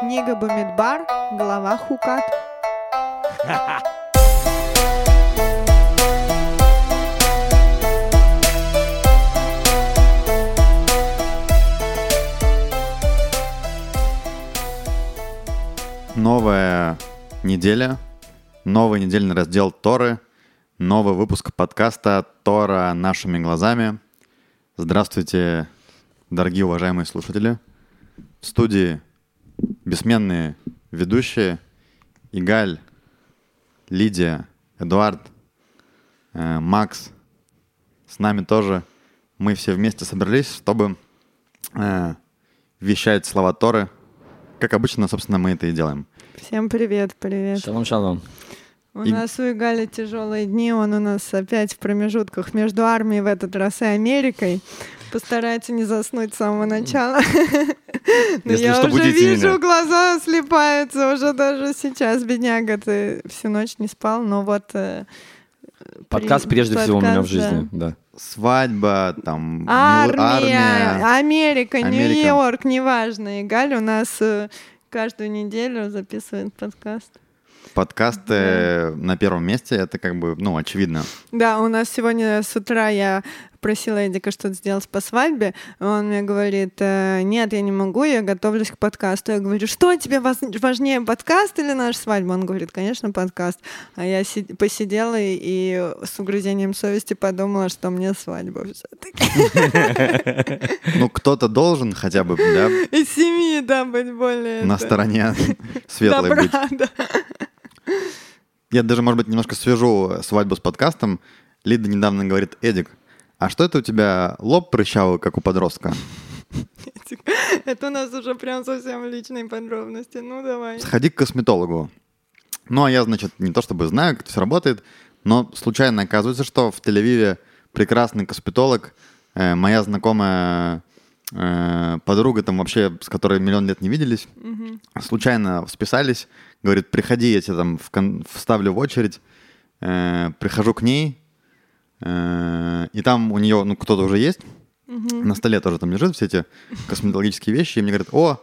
Книга Бамидбар, глава Хукат. Новая неделя, новый недельный раздел Торы, новый выпуск подкаста «Тора нашими глазами». Здравствуйте, дорогие уважаемые слушатели. В студии бессменные ведущие Игаль, Лидия, Эдуард, э, Макс. С нами тоже мы все вместе собрались, чтобы э, вещать слова Торы. Как обычно, собственно, мы это и делаем. Всем привет, привет. Шалом, шалом. У И- нас у Игали тяжелые дни, он у нас опять в промежутках между армией в этот раз и Америкой. Постарается не заснуть с самого начала. Но Если я что, уже вижу, меня. глаза слепаются уже даже сейчас, бедняга, ты всю ночь не спал, но вот... э, Подкаст при- прежде всего у меня в да. жизни, да. Свадьба, там, Армия, армия. Америка, Америка. Нью-Йорк, неважно. И Галя у нас э, каждую неделю записывает подкаст. Подкасты на первом месте, это как бы, ну, очевидно. Да, у нас сегодня с утра я просила Эдика что-то сделать по свадьбе. Он мне говорит, «Э, нет, я не могу, я готовлюсь к подкасту. Я говорю, что тебе важнее, подкаст или наша свадьба? Он говорит, конечно, подкаст. А я си- посидела и, и с угрызением совести подумала, что мне свадьба все-таки. Ну, кто-то должен хотя бы, да, Из семьи, да, быть более... на стороне светлой быть. Я даже, может быть, немножко свяжу свадьбу с подкастом. Лида недавно говорит, Эдик, а что это у тебя лоб прыщавый, как у подростка? Это у нас уже прям совсем личные подробности. Ну, давай. Сходи к косметологу. Ну, а я, значит, не то чтобы знаю, как это все работает, но случайно оказывается, что в Тель-Авиве прекрасный косметолог, э, моя знакомая э, подруга, там вообще, с которой миллион лет не виделись, Мгм. случайно списались, говорит, приходи, я тебя там в вставлю в очередь, Э, прихожу к ней, и там у нее, ну, кто-то уже есть, Мгм. на столе тоже там лежат все эти косметологические вещи, и мне говорят, о,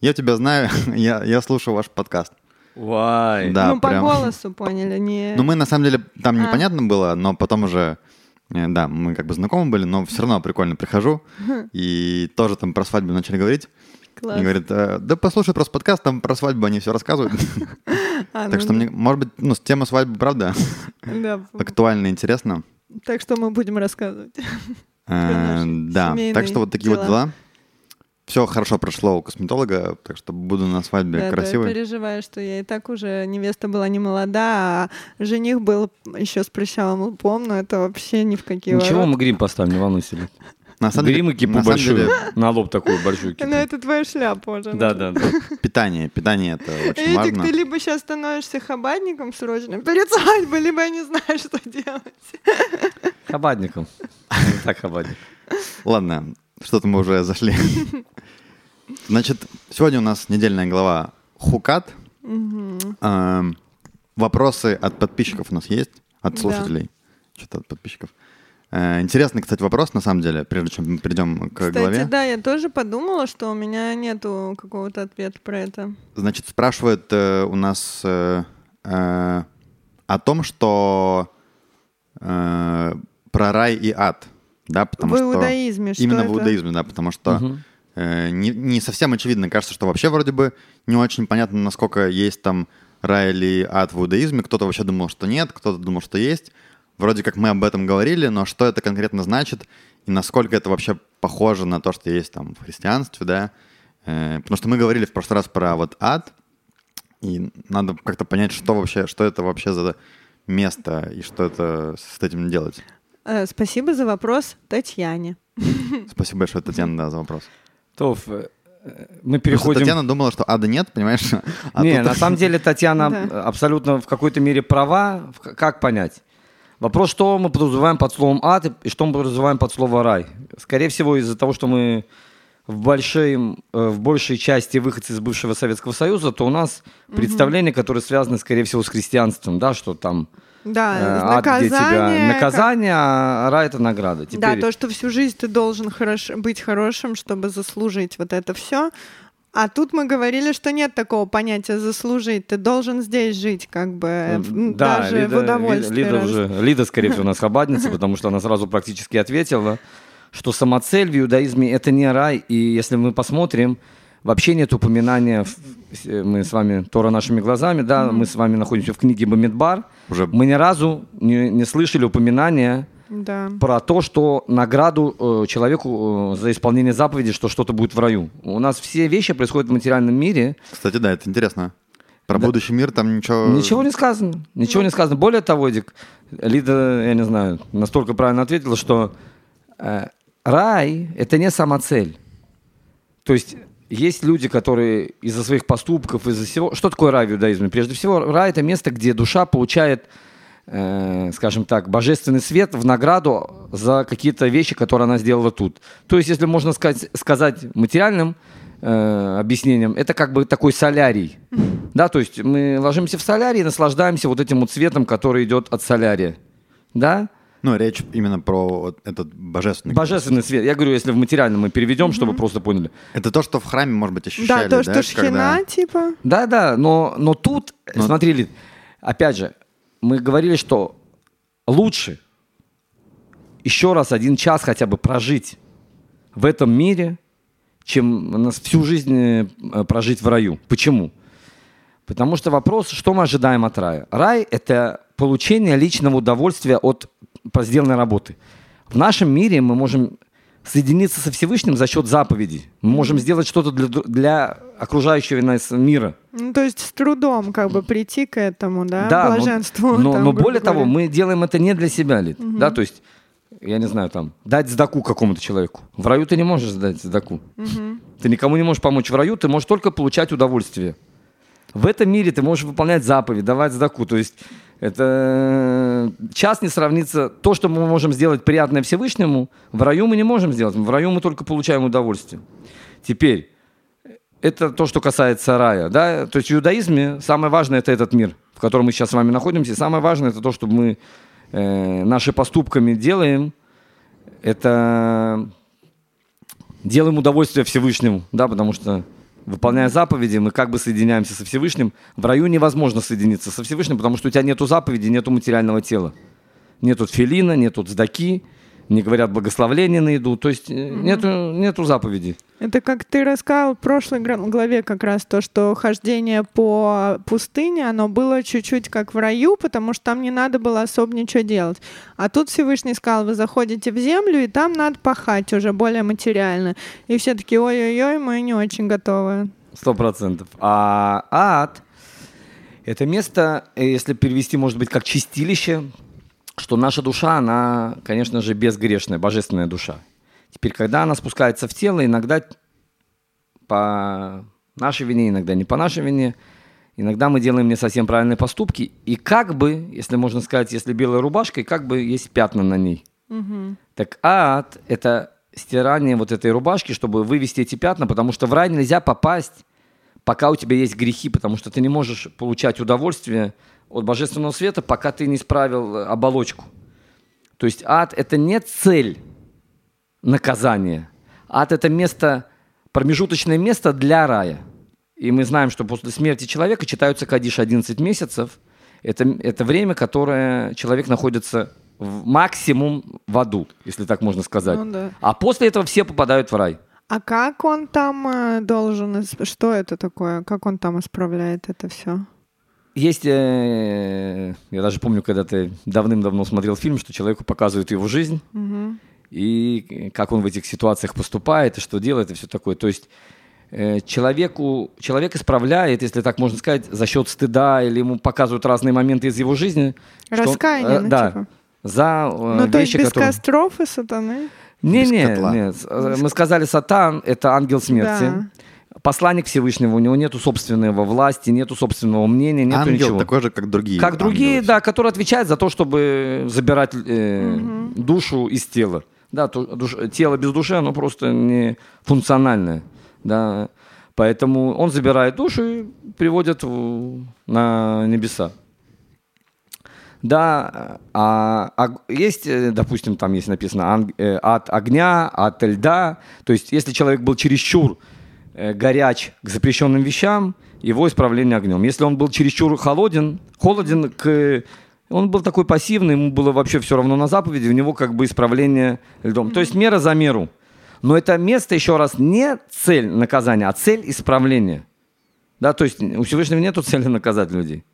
я тебя знаю, я, я слушаю ваш подкаст. Вай. Да, ну, по прям. голосу поняли, не... Ну, мы на самом деле, там А. непонятно было, но потом уже, э, да, мы как бы знакомы были, но все равно прикольно прихожу, и тоже там про свадьбу начали говорить. Класс. И говорит, «Э, да послушай просто подкаст, там про свадьбу они все рассказывают. А, Так ну что мне, может быть, ну, тема свадьбы, правда, да. актуальна, интересна. Так что мы будем рассказывать. Э, Да, так что вот такие вот дела. Все хорошо прошло у косметолога, так что буду на свадьбе Да, да, красивый. переживаю, что я и так уже невеста была не молода, а жених был еще с прыщавым лбом, но это вообще ни в какие Ничего, ворота. мы грим поставим, не волнуйся. На самом деле, Грим и кипу на самом большую. деле, На лоб такую большую кипу. Ну, это твоя шляпа уже. Да, да, да. питание, питание это очень Эдик, важно. ты либо сейчас становишься хабадником срочно перед свадьбой, либо я не знаю, что делать. Хабадником. Так хабадник. Ладно, что-то мы уже зашли. Значит, сегодня у нас недельная глава Хукат. Эм, Вопросы от подписчиков у нас есть, от слушателей. Что-то от подписчиков. Э, Интересный, кстати, вопрос, на самом деле, прежде чем перейдем к Кстати, главе. да, я тоже подумала, что у меня нету какого-то ответа про это. Значит, спрашивают э, у нас э, э, о том, что э, про рай и ад, да, потому в что иудаизме что именно это? в иудаизме, да, потому что Мгм. э, не, не совсем очевидно, кажется, что вообще вроде бы не очень понятно, насколько есть там рай или ад в иудаизме. Кто-то вообще думал, что нет, кто-то думал, что есть. Вроде как мы об этом говорили, но что это конкретно значит и насколько это вообще похоже на то, что есть там в христианстве, да? Э, потому что мы говорили в прошлый раз про вот ад, и надо как-то понять, что вообще, что это вообще за место и что это с этим делать. Э, Спасибо за вопрос Татьяне. Спасибо большое, Татьяна, да, за вопрос. Тов, э, мы переходим... Татьяна думала, что ада нет, понимаешь? А Не, тут- на самом деле Татьяна Да. абсолютно в какой-то мере права. Как понять? Вопрос, что мы подразумеваем под словом ад и- что мы подразумеваем под слово рай. Скорее всего, из-за того, что мы в, большой, э, в большей части выходцы из бывшего Советского Союза, то у нас представления, которые связаны, скорее всего, с христианством, да, что там Да, э, ад, где тебя наказание. как- а рай это награда. Да, Теперь- то, что всю жизнь ты должен хорош... быть хорошим, чтобы заслужить вот это все. А тут мы говорили, что нет такого понятия заслужить. Ты должен здесь жить, как бы, э, Да, даже Лида, в удовольствии. Лида, Лида раз. уже, Лида, скорее всего, у нас хабадница, потому что она сразу практически ответила, что самоцель в иудаизме это не рай. И если мы посмотрим, вообще нет упоминания, в- мы с вами Тора нашими глазами, да, мы с вами находимся в книге Бамидбар, Уже мы ни разу не, не слышали упоминания Да. про то, что награду э, человеку э, за исполнение заповеди, что что-то будет в раю. У нас все вещи происходят в материальном мире, Кстати, да, это интересно. Про будущий мир там ничего... Ничего не сказано. Ничего не сказано. Более того, Эдик, Лида, я не знаю, настолько правильно ответила, что э, рай – это не самоцель. То есть есть люди, которые из-за своих поступков, из-за всего... Что такое рай в иудаизме? Прежде всего, рай – это место, где душа получает, э, скажем так, божественный свет в награду за какие-то вещи, которые она сделала тут. То есть, если можно сказать, сказать материальным э, объяснением, это как бы такой солярий. Да, то есть мы ложимся в солярий и наслаждаемся вот этим вот светом, который идет от солярия. Да? Ну, речь именно про вот этот божественный... Божественный свет. Я говорю, если в материальном мы переведем, чтобы просто поняли. Это то, что в храме, может быть, ощущали, Да, то, что шхина, когда- типа. Да, да, но, но тут, Но- смотри, Лид, опять же, мы говорили, что лучше еще раз один час хотя бы прожить в этом мире, чем нас всю жизнь э, прожить в раю. Почему? Потому что вопрос, что мы ожидаем от рая? Рай – это получение личного удовольствия от сделанной работы. В нашем мире мы можем соединиться со Всевышним за счет заповедей. Мы можем сделать что-то для, для окружающего нас мира. Ну, то есть с трудом как бы прийти к этому, да, Да, но- блаженству. Но, там, но более того, говоря. мы делаем это не для себя, Лид. Да, то есть, я не знаю, там, дать сдаку какому-то человеку. В раю ты не можешь дать сдаку. Ты никому не можешь помочь в раю, ты можешь только получать удовольствие. В этом мире ты можешь выполнять заповедь, давать сдаку. То есть это э, час не сравнится. То, что мы можем сделать приятное Всевышнему, в раю мы не можем сделать. В раю мы только получаем удовольствие. Теперь, это то, что касается рая. Да? То есть в иудаизме самое важное это этот мир, в котором мы сейчас с вами находимся. И самое важное это то, что мы э, наши поступками делаем. Это делаем удовольствие Всевышнему, да, потому что выполняя заповеди, мы как бы соединяемся со Всевышним. В раю невозможно соединиться со Всевышним, потому что у тебя нету заповеди, нету материального тела. Нету филина, нету цдаки, не говорят благословления на еду, то есть э, нету, нету заповедей. Это как ты рассказал в прошлой главе как раз то, что хождение по пустыне, оно было чуть-чуть как в раю, потому что там не надо было особо ничего делать. А тут Всевышний сказал, вы заходите в землю, и там надо пахать уже более материально. И все таки ой-ой-ой, мы не очень готовы. Сто процентов. А ад – это место, э, если перевести, может быть, как чистилище, что наша душа, она, конечно же, безгрешная, божественная душа. Теперь, когда она спускается в тело, иногда по нашей вине, иногда не по нашей вине, иногда мы делаем не совсем правильные поступки, и как бы, если можно сказать, если белая рубашка, и как бы есть пятна на ней. Так ад – это стирание вот этой рубашки, чтобы вывести эти пятна, потому что в рай нельзя попасть, пока у тебя есть грехи, потому что ты не можешь получать удовольствие от божественного света, пока ты не исправил э, оболочку. То есть ад – это не цель наказания. Ад – это место, промежуточное место для рая. И мы знаем, что после смерти человека читаются Кадиш 11 месяцев. Это, это время, которое человек находится в максимум в аду, если так можно сказать. Ну да. А после этого все попадают в рай. А как он там э, должен... Что это такое? Как он там исправляет это все? Есть, э, я даже помню, когда ты давным-давно смотрел фильм, что человеку показывают его жизнь, и как он в этих ситуациях поступает, и что делает, и все такое. То есть э, человеку, человек исправляет, если так можно сказать, за счет стыда, или ему показывают разные моменты из его жизни. что он, Раскаяние, э, ну, да, типа. за э, Ну, то есть вещи, без которые... костров и сатаны? Не, Без не, котла. нет. Э, Мы сказали, Сатан – это ангел смерти. Да. Посланник Всевышнего, у него нету собственного власти, нету собственного мнения, нету Ангел ничего. такой же, как другие. Как другие, ангелы. да, которые отвечают за то, чтобы забирать э, душу из тела. Да, то- душ- тело без души, оно просто не функциональное. Да. Поэтому он забирает душу и приводит в- на небеса. Да, а, а есть, э, допустим, там есть написано ан- э, от огня, от льда. То есть, если человек был чересчур горяч к запрещенным вещам, его исправление огнем. Если он был чересчур холоден, холоден к... Он был такой пассивный, ему было вообще все равно на заповеди, у него как бы исправление льдом. То есть мера за меру. Но это место, еще раз, не цель наказания, а цель исправления. Да, то есть у Всевышнего нет цели наказать людей.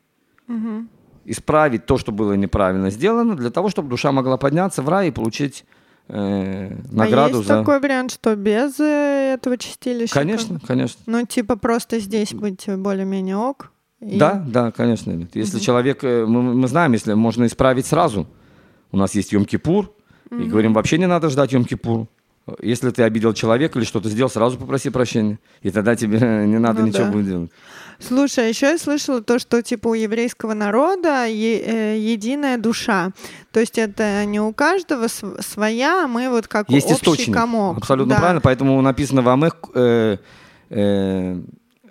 Исправить то, что было неправильно сделано, для того, чтобы душа могла подняться в рай и получить э, награду а есть за... такой вариант, что без э, этого чистилища? Конечно, конечно. Ну, типа просто здесь быть более-менее ок? и- Да, да, конечно. Если человек, э, мы, мы знаем, если можно исправить сразу. У нас есть Йом-Кипур, и говорим, вообще не надо ждать Йом-Кипур. Если ты обидел человека или что-то сделал, сразу попроси прощения. И тогда тебе не надо Ну ничего да. будет делать. Слушай, а еще я слышала то, что типа у еврейского народа е- э, единая душа. То есть это не у каждого св- своя, а мы вот как Есть общий источник. комок. Абсолютно Да. правильно. Поэтому написано в Амех, э, э,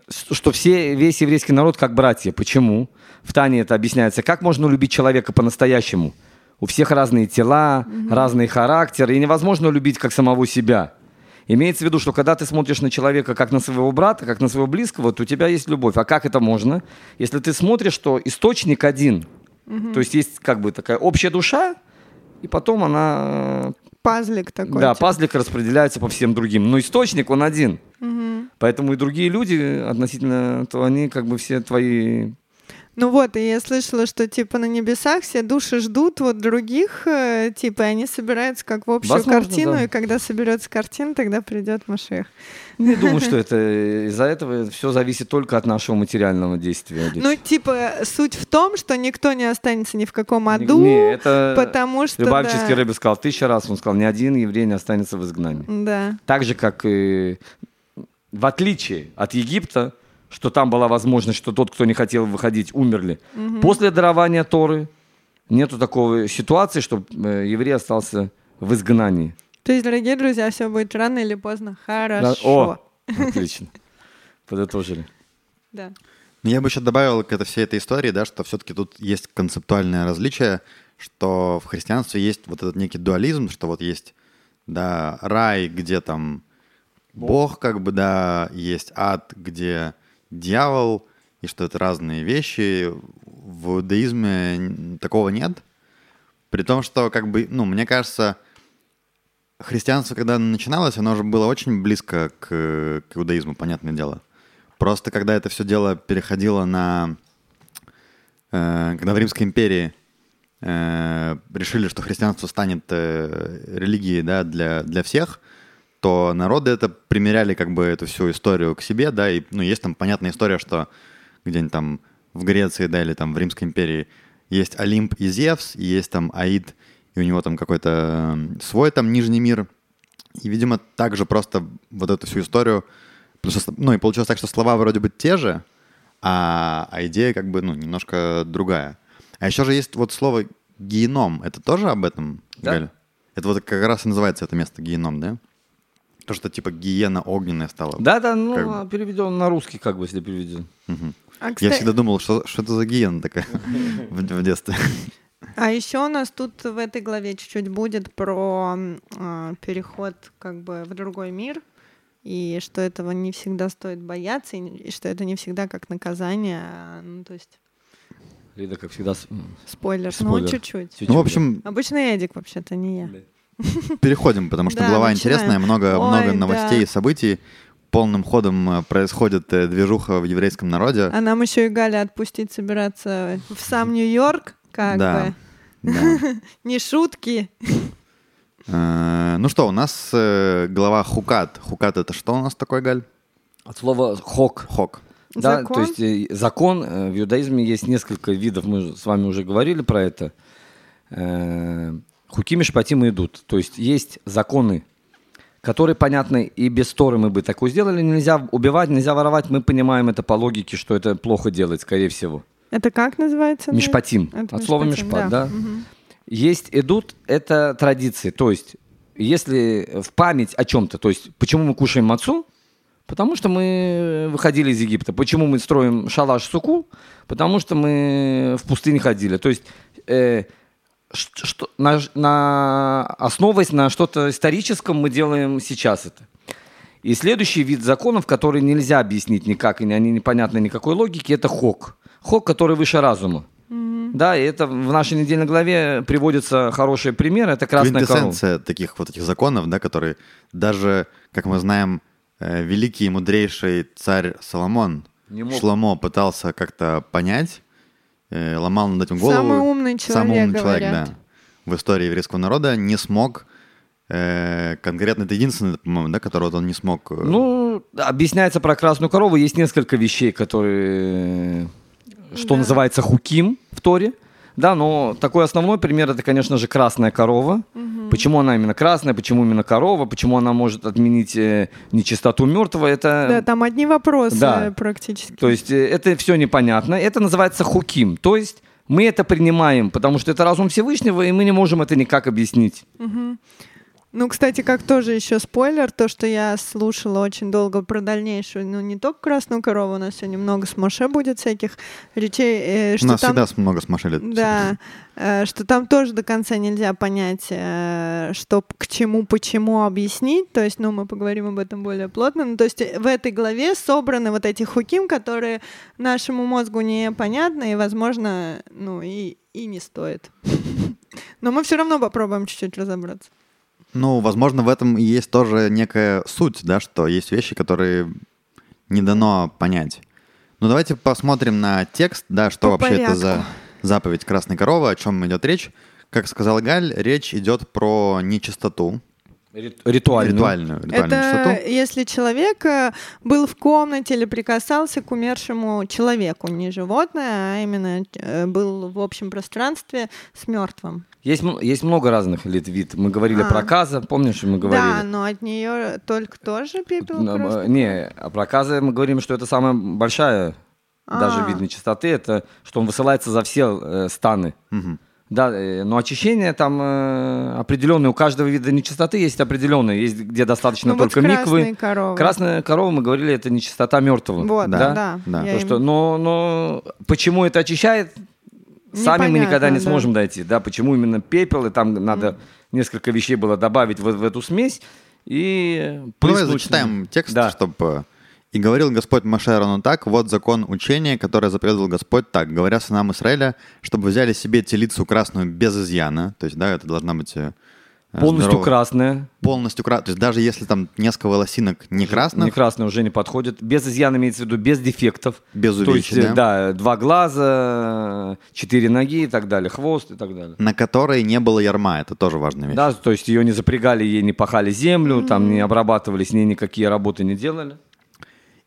что все, весь еврейский народ как братья. Почему? В Тане это объясняется. Как можно любить человека по-настоящему? У всех разные тела, разный характер, и невозможно любить как самого себя. Имеется в виду, что когда ты смотришь на человека как на своего брата, как на своего близкого, то у тебя есть любовь. А как это можно? Если ты смотришь, что источник один, то есть есть как бы такая общая душа, и потом она Пазлик такой. да, типа. пазлик распределяется по всем другим. Но источник, он один. Поэтому и другие люди относительно, то они как бы все твои... Ну вот, и я слышала, что типа на небесах все души ждут вот других, э, типа, и они собираются как в общую Возможно, картину, да. и когда соберется картина, тогда придет Машех. Не думаю, что это из-за этого все зависит только от нашего материального действия. Ну, типа, суть в том, что никто не останется ни в каком аду, Не, это потому что... Любавческий да. Рэбби сказал тысячу раз, он сказал, ни один еврей не останется в изгнании. Да. Так же, как и в отличие от Египта, что там была возможность, что тот, кто не хотел выходить, умерли. После дарования Торы нету такой ситуации, чтобы еврей остался в изгнании. То есть, дорогие друзья, все будет рано или поздно Да, хорошо. О, отлично. Подытожили. Да. Ну, Я бы еще добавил к этой всей этой истории, да, что все-таки тут есть концептуальное различие, что в христианстве есть вот этот некий дуализм, что вот есть, да, рай, где там Бог, как бы, да, есть ад, где дьявол, и что это разные вещи. В иудаизме такого нет. При том, что, как бы, ну, мне кажется, христианство, когда начиналось, оно уже было очень близко к, к иудаизму, понятное дело. Просто когда это все дело переходило на... э, когда в Римской империи э, решили, что христианство станет э, религией да, для, для всех, то народы это примеряли как бы эту всю историю к себе, да, и ну, есть там понятная история, что где-нибудь там в Греции, да, или там в Римской империи есть Олимп и Зевс, и есть там Аид, и у него там какой-то свой там нижний мир. И, видимо, также просто вот эту всю историю... Что, ну, и получилось так, что слова вроде бы те же, а, а идея как бы, ну, немножко другая. А еще же есть вот слово геном. Это тоже об этом, Да. Галя? Это вот как раз и называется это место геном, да? То, что типа гиена огненная стала. Да-да, ну, Как бы. а переведен на русский, как бы, если переведен. А, Я кстати- всегда думал, что, что это за гиена такая в, в детстве. а еще у нас тут в этой главе чуть-чуть будет про а, переход как бы в другой мир, и что этого не всегда стоит бояться, и, что это не всегда как наказание, а, ну, то есть Лида, как всегда, спойлер, Спойлер. ну, чуть-чуть. Ну, в да. общем, Обычно Эдик вообще-то, не я. Переходим, потому что Да, глава начинаем. интересная, много, Ой, много да. новостей и событий. Полным ходом э, происходит э, движуха в еврейском народе. А нам еще и Галя отпустить собираться в сам Нью-Йорк, как Да. бы. Да. Не шутки. Э, Ну что, у нас глава Хукат. Хукат это что у нас такое, Галь? От слова «хок». Хок. Да, Закон? то есть закон в иудаизме есть несколько видов, мы с вами уже говорили про это. Хуки Мишпатим идут. То есть есть законы, которые понятны и без Торы мы бы такое сделали. Нельзя убивать, нельзя воровать. Мы понимаем это по логике, что это плохо делать, скорее всего. Это как называется? Мишпатим. Это От слова мишпатим, мишпат, да. Мгм. Есть идут, это традиции. То есть, если в память о чем-то, то есть, почему мы кушаем мацу? Потому что мы выходили из Египта. Почему мы строим шалаш суку? Потому что мы в пустыне ходили. То есть, э, что, на, на- основываясь на что-то историческом, мы делаем сейчас это. И следующий вид законов, который нельзя объяснить никак, и они непонятны никакой логики, это хок. Хок, который выше разума. Да, и это в нашей недельной главе приводится хороший пример, это красная корова. Таких вот этих законов, да, которые даже, как мы знаем, э, великий и мудрейший царь Соломон Не мог. Шломо пытался как-то понять, ломал над этим голову. Самый умный Самый человек, умный человек, говорят. да. В истории еврейского народа не смог э, конкретно это единственный, по-моему, да, который вот он не смог. э, Ну, объясняется про красную корову. Есть несколько вещей, которые, э, что Да. называется, хуким в Торе. Да, но такой основной пример это, конечно же, красная корова. Почему она именно красная, почему именно корова, почему она может отменить э, нечистоту мертвого, это... Да, там одни вопросы Да. практически. То есть э, это все непонятно. Это называется хуким. То есть мы это принимаем, потому что это разум Всевышнего, и мы не можем это никак объяснить. Ну, кстати, как тоже еще спойлер, то, что я слушала очень долго про дальнейшую, ну, не только «Красную корову», у нас сегодня много с Моше будет всяких речей, э, У что нас там... всегда много смашили. Да, э, что там тоже до конца нельзя понять, э, что к чему, почему объяснить. То есть, ну, мы поговорим об этом более плотно. Ну, то есть э, в этой главе собраны вот эти хуким, которые нашему мозгу непонятны и, возможно, ну, и, и не стоит. Но мы все равно попробуем чуть-чуть разобраться. Ну, возможно, в этом и есть тоже некая суть, да, что есть вещи, которые не дано понять. Ну, давайте посмотрим на текст, да, что По вообще это за порядку. заповедь Красной Коровы, о чем идет речь. Как сказал Галь, речь идет про нечистоту, Рит- Ритуальную. ритуальную, ритуальную Это чистоту. если человек э, был в комнате или прикасался к умершему человеку, не животное, а именно э, был в общем пространстве с мертвым. Есть, есть много разных лит- вид. Мы говорили А. про каза, помнишь, мы говорили? Да, но от нее только тоже пепел просто? э, Не, а про каза мы говорим, что это самая большая даже А. вид нечистоты, это что он высылается за все э, станы. Мгм. Да, э, но очищение там э, определенное. У каждого вида нечистоты есть определенное. Есть где достаточно Ну, вот только красной миквы. коровой. Красная корова, мы говорили, это нечистота мертвого. Вот, Да, да, да. да. я То, что, но, но почему это очищает, сами мы Непонятно, никогда не да. сможем дойти. Да, почему именно пепел, и там надо несколько вещей было добавить в, в эту смесь. И давай зачитаем текст, Да. чтобы... «И говорил Господь Моше Аарону так, вот закон учения, которое заповедовал Господь так, говоря сынам Израиля, чтобы взяли себе телицу красную без изъяна». То есть, да, это должна быть... э, Полностью красная. Полностью красная. То есть даже если там несколько волосинок не красных, Не красная уже не подходит. Без изъяна имеется в виду, без дефектов. без То есть, да? да, два глаза, четыре ноги и так далее, хвост и так далее. на которой не было ярма, это тоже важная вещь. Да, то есть ее не запрягали, ей не пахали землю, там не обрабатывали, с ней никакие работы не делали.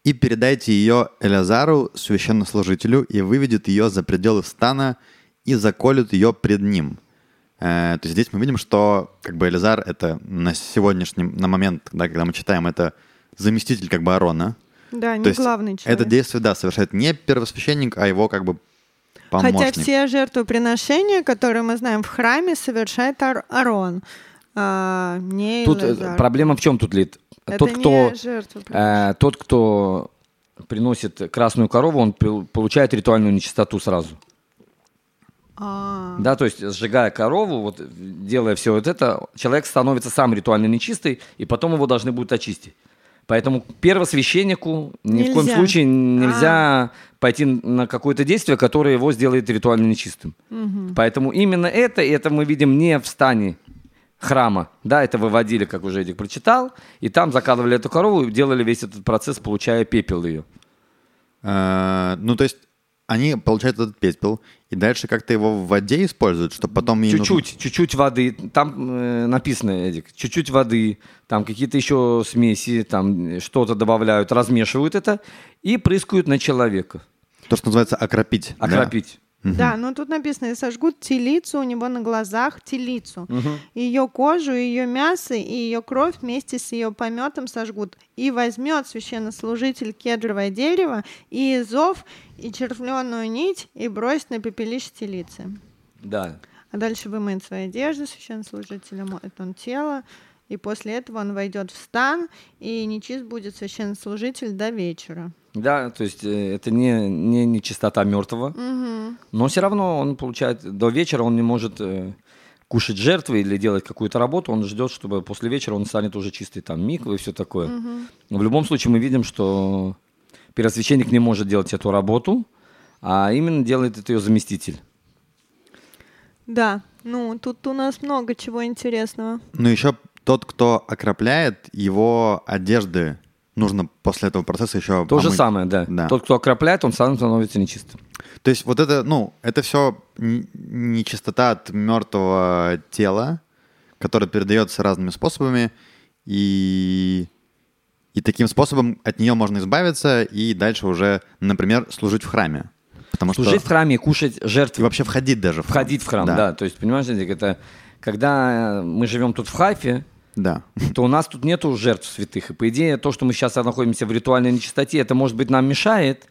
И передайте ее Элязару, священнослужителю, и выведет ее за пределы стана и заколют ее пред ним. Э, то есть здесь мы видим, что как бы Элязар это на сегодняшний на момент, да, когда мы читаем, это заместитель как бы Арона. Да, не То есть главный человек. это действие, да, совершает не первосвященник, а его как бы помощник. Хотя все жертвоприношения, которые мы знаем в храме, совершает Ар- Арон, а, не Тут э, Элазар. проблема в чем тут лит? Это тот, не кто, жертвоприношение. э, тот, кто приносит красную корову, он получает ритуальную нечистоту сразу. А, Да, то есть сжигая корову, вот делая все вот это, человек становится сам ритуально нечистый, и потом его должны будут очистить. Поэтому первосвященнику ни в коем Нельзя. случае нельзя пойти на какое-то действие, которое его сделает ритуально нечистым. Поэтому именно это, и это мы видим не в стане храма. Да, это выводили, как уже Эдик прочитал, и там закладывали эту корову и делали весь этот процесс, получая пепел ее. Э, ну, то есть они получают этот пепел, и дальше как-то его в воде используют, чтобы потом... ей нужно- Чуть-чуть, чуть-чуть воды. Там э, написано, Эдик, чуть-чуть воды, там какие-то еще смеси, там что-то добавляют, размешивают это и прыскают на человека. То, что называется окропить. да. Окропить. Да, но тут написано, и сожгут телицу у него на глазах, телицу. Ее кожу, ее мясо и ее кровь вместе с ее пометом сожгут. И возьмет священнослужитель кедровое дерево и зов, и червленую нить, и бросит на пепелище телицы. Да. А дальше вымоет свои одежды, священнослужитель моет он тело, и после этого он войдет в стан, и нечист будет священнослужитель до вечера. Да, то есть э, это не, не, не чистота мертвого, Мгм. но все равно он получает, до вечера он не может э, кушать жертвы или делать какую-то работу, он ждет, чтобы после вечера он станет уже чистый там миквы и все такое. В любом случае мы видим, что первосвященник не может делать эту работу, а именно делает это ее заместитель. Да, ну тут у нас много чего интересного. Ну, еще тот, кто окропляет, его одежды нужно после этого процесса еще То же помыть. самое, да. Да. Тот, кто окропляет, он сам становится нечистым. То есть вот это, ну, это все нечистота от мертвого тела, которое передается разными способами, и, и таким способом от нее можно избавиться и дальше уже, например, служить в храме. Потому Служить в что... храме и кушать И жертвы. вообще входить даже в храм. Входить в храм, да. То есть, понимаешь, это когда мы живем тут в Хайфе, Да. то у нас тут нету жертв святых. И по идее, то, что мы сейчас находимся в ритуальной нечистоте, это, может быть, нам мешает,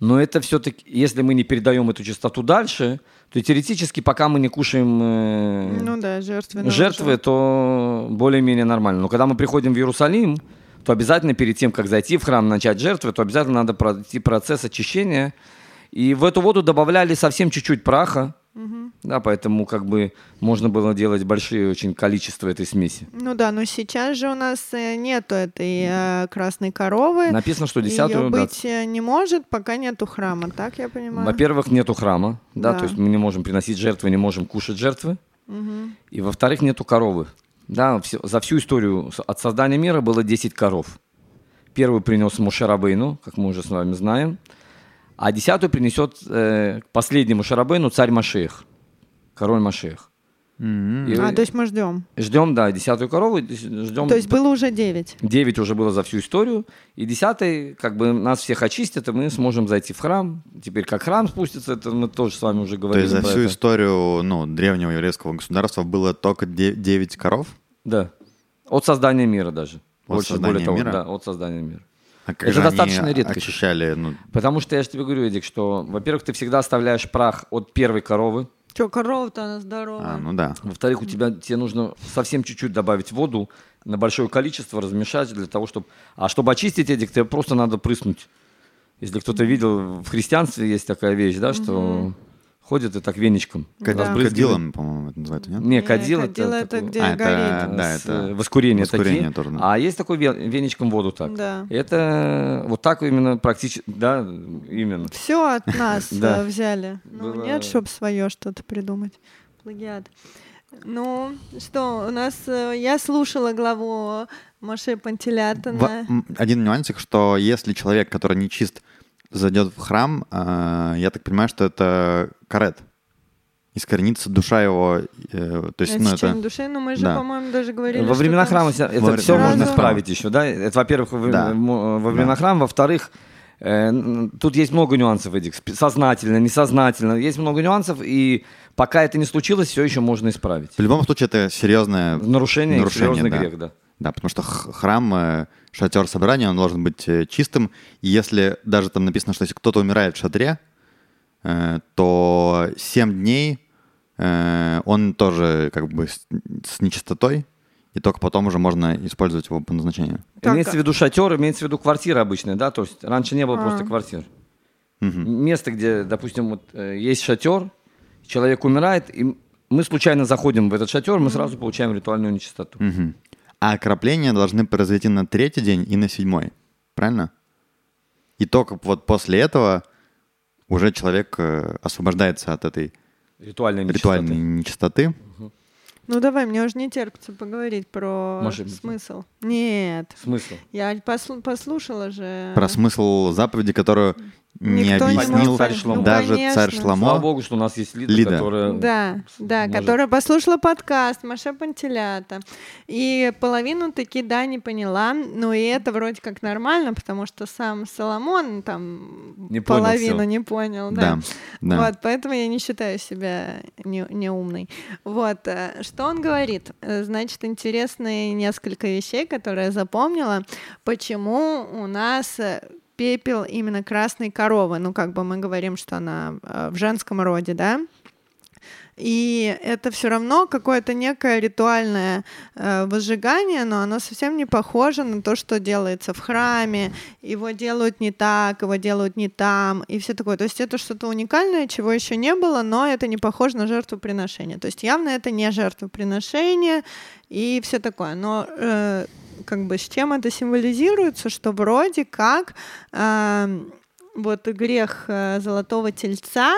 но это все-таки, если мы не передаем эту чистоту дальше, то теоретически, пока мы не кушаем э, Ну да, жертвы. жертвы, то более-менее нормально. Но когда мы приходим в Иерусалим, то обязательно перед тем, как зайти в храм, начать жертвы, то обязательно надо пройти процесс очищения. И в эту воду добавляли совсем чуть-чуть праха. Да, поэтому как бы можно было делать большие очень количества этой смеси. Ну да, но сейчас же у нас э, нету этой э, красной коровы. Написано, что десятую... да. быть э, не может, пока нету храма, так я понимаю? Во-первых, нету храма, да, Да. то есть мы не можем приносить жертвы, не можем кушать жертвы. И во-вторых, нету коровы. Да, за всю историю от создания мира было 10 коров. Первую принес Мушарабейну, как мы уже с вами знаем. А десятую принесет э, последнему Шарабейну царь Машех, король Машех. И А, то есть мы ждем. Ждем, да, десятую корову, ждем... То есть было уже 9. 9 уже было за всю историю, и десятый, как бы нас всех очистят, и мы сможем зайти в храм. Теперь как храм спустится, это мы тоже с вами уже То говорили. есть за всю это. историю ну, древнего еврейского государства было только 9 коров? Да. От создания мира даже. От Больше, создания более того, мира? да, от создания мира. А Это достаточно редко. очищали, ну, Потому что я же тебе говорю, Эдик, что, во-первых, ты всегда оставляешь прах от первой коровы. Че, корова-то она здоровая. а, ну да. Во-вторых, у тебя тебе нужно совсем чуть-чуть добавить воду на большое количество, размешать для того, чтобы... А чтобы очистить, Эдик, тебе просто надо прыснуть. Если кто-то видел, в христианстве есть такая вещь, да, что ходят и так веничком. Кадилом, по-моему, это называется, нет? Не, кадил, Э, кадил это такой- где А, это, да, это э, воскурение, воскурение такие. тоже, да. А есть такой ве- веничком воду так. Да. Это вот так именно практически, да, именно. Все от нас э, взяли. Ну, нет, чтобы свое что-то придумать. Плагиат. Ну, что, у нас... Я слушала главу Маше В- Пантелятона. м, один нюансик, что если человек, который не чист, зайдет в храм, я так понимаю, что это карет. Искоренится душа его. э, то есть, ну, это... души, но мы же, да. по-моему, даже говорили, Во времена храма это Во все времена можно исправить еще, да? Это, во-первых, во, Да. во времена Да. храма, во-вторых, э, тут есть много нюансов, сп- сознательно, несознательно, есть много нюансов, и пока это не случилось, все еще можно исправить. В любом случае, это серьезное Нарушение, нарушение, серьезный да. грех, да. Да, потому что храм, э, шатер собрания, он должен быть э, чистым. И если даже там написано, что если кто-то умирает в шатре, то 7 дней э, он тоже как бы с, с нечистотой, и только потом уже можно использовать его по назначению. Так, имеется в виду шатер, имеется в виду квартира обычная, да, то есть раньше не было А. просто квартир. Мгм. Место, где, допустим, вот, э, есть шатер, человек умирает, и мы случайно заходим в этот шатер, мы сразу получаем ритуальную нечистоту. Мгм. А окропления должны произойти на третий день и на седьмой. Правильно? И только вот после этого уже человек э, освобождается от этой Ритуальная нечистота. ритуальной нечистоты. Ну давай, мне уже не терпится поговорить про Маша, смысл. Нет, Смысл? я послу- послушала же. Про смысл заповеди, которую не Никто не объяснил может Царь Шломо. даже конечно. царь Слава Шламо. богу, что у нас есть Лида, Лида. которая... Да, да, может- которая послушала подкаст Маша Пантелята. И половину таки, да, не поняла. Но и это вроде как нормально, потому что сам Соломон там Не понял половину всё. не понял. Да. Да, да. Вот, поэтому я не считаю себя не, неумной. Вот, э, что он говорит? Э, Значит, интересные несколько вещей, которые я запомнила. Почему у нас э, пепел именно красной коровы? Ну, как бы мы говорим, что она э, в женском роде, да? И это все равно какое-то некое ритуальное э, возжигание, но оно совсем не похоже на то, что делается в храме. Его делают не так, его делают не там, и все такое. То есть это что-то уникальное, чего еще не было, но это не похоже на жертвоприношение. То есть явно это не жертвоприношение и все такое. Но э, как бы с чем это символизируется, что вроде как э, вот грех э, золотого тельца,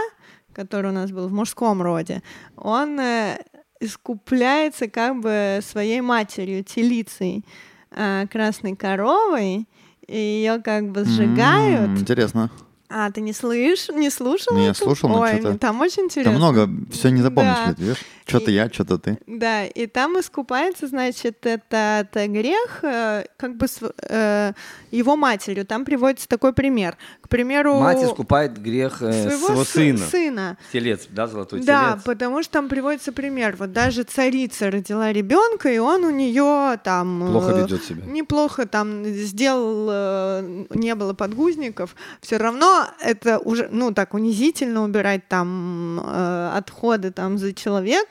который у нас был в мужском роде, он э, искупляется как бы своей матерью, телицей, э, красной коровой, и ее как бы сжигают. М, Интересно. А, ты не слышь, не слушал? Ну, я слушал, Ой, чё-то- там очень интересно. Там много, все не запомнишь, Да. видишь? Что-то И- я, что-то ты. Да, и там искупается, значит, этот э, грех э, как бы с э, его матерью. Там приводится такой пример. К примеру, Мать искупает грех э, своего своего сы- сына. сына. Телец, да, золотой Да, телец. потому что там приводится пример. Вот даже царица родила ребенка, и он у нее там Плохо э, ведет себя. неплохо там сделал, э, не было подгузников, все равно это уже, ну, так унизительно убирать там э, отходы там за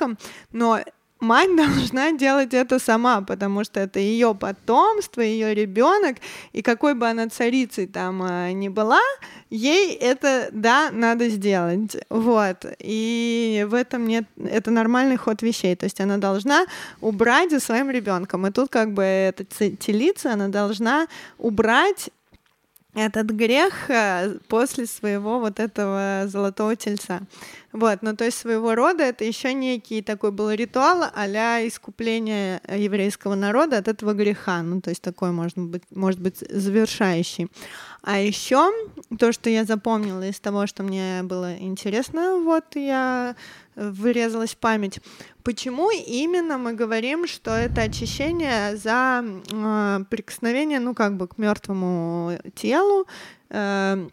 человеком, но мать должна делать это сама, потому что это ее потомство, ее ребенок, и какой бы она царицей там э, ни была, ей это, да, надо сделать, вот, и в этом нет, это нормальный ход вещей, то есть она должна убрать за своим ребенком, и тут как бы эта телица, она должна убрать этот грех э, после своего вот этого золотого тельца. Вот, ну то есть своего рода это еще некий такой был ритуал а искупления еврейского народа от этого греха. Ну то есть такой может быть, может быть завершающий. А еще то, что я запомнила из того, что мне было интересно, вот я вырезалась в память. Почему именно мы говорим, что это очищение за э, прикосновение, ну как бы к мертвому телу, э,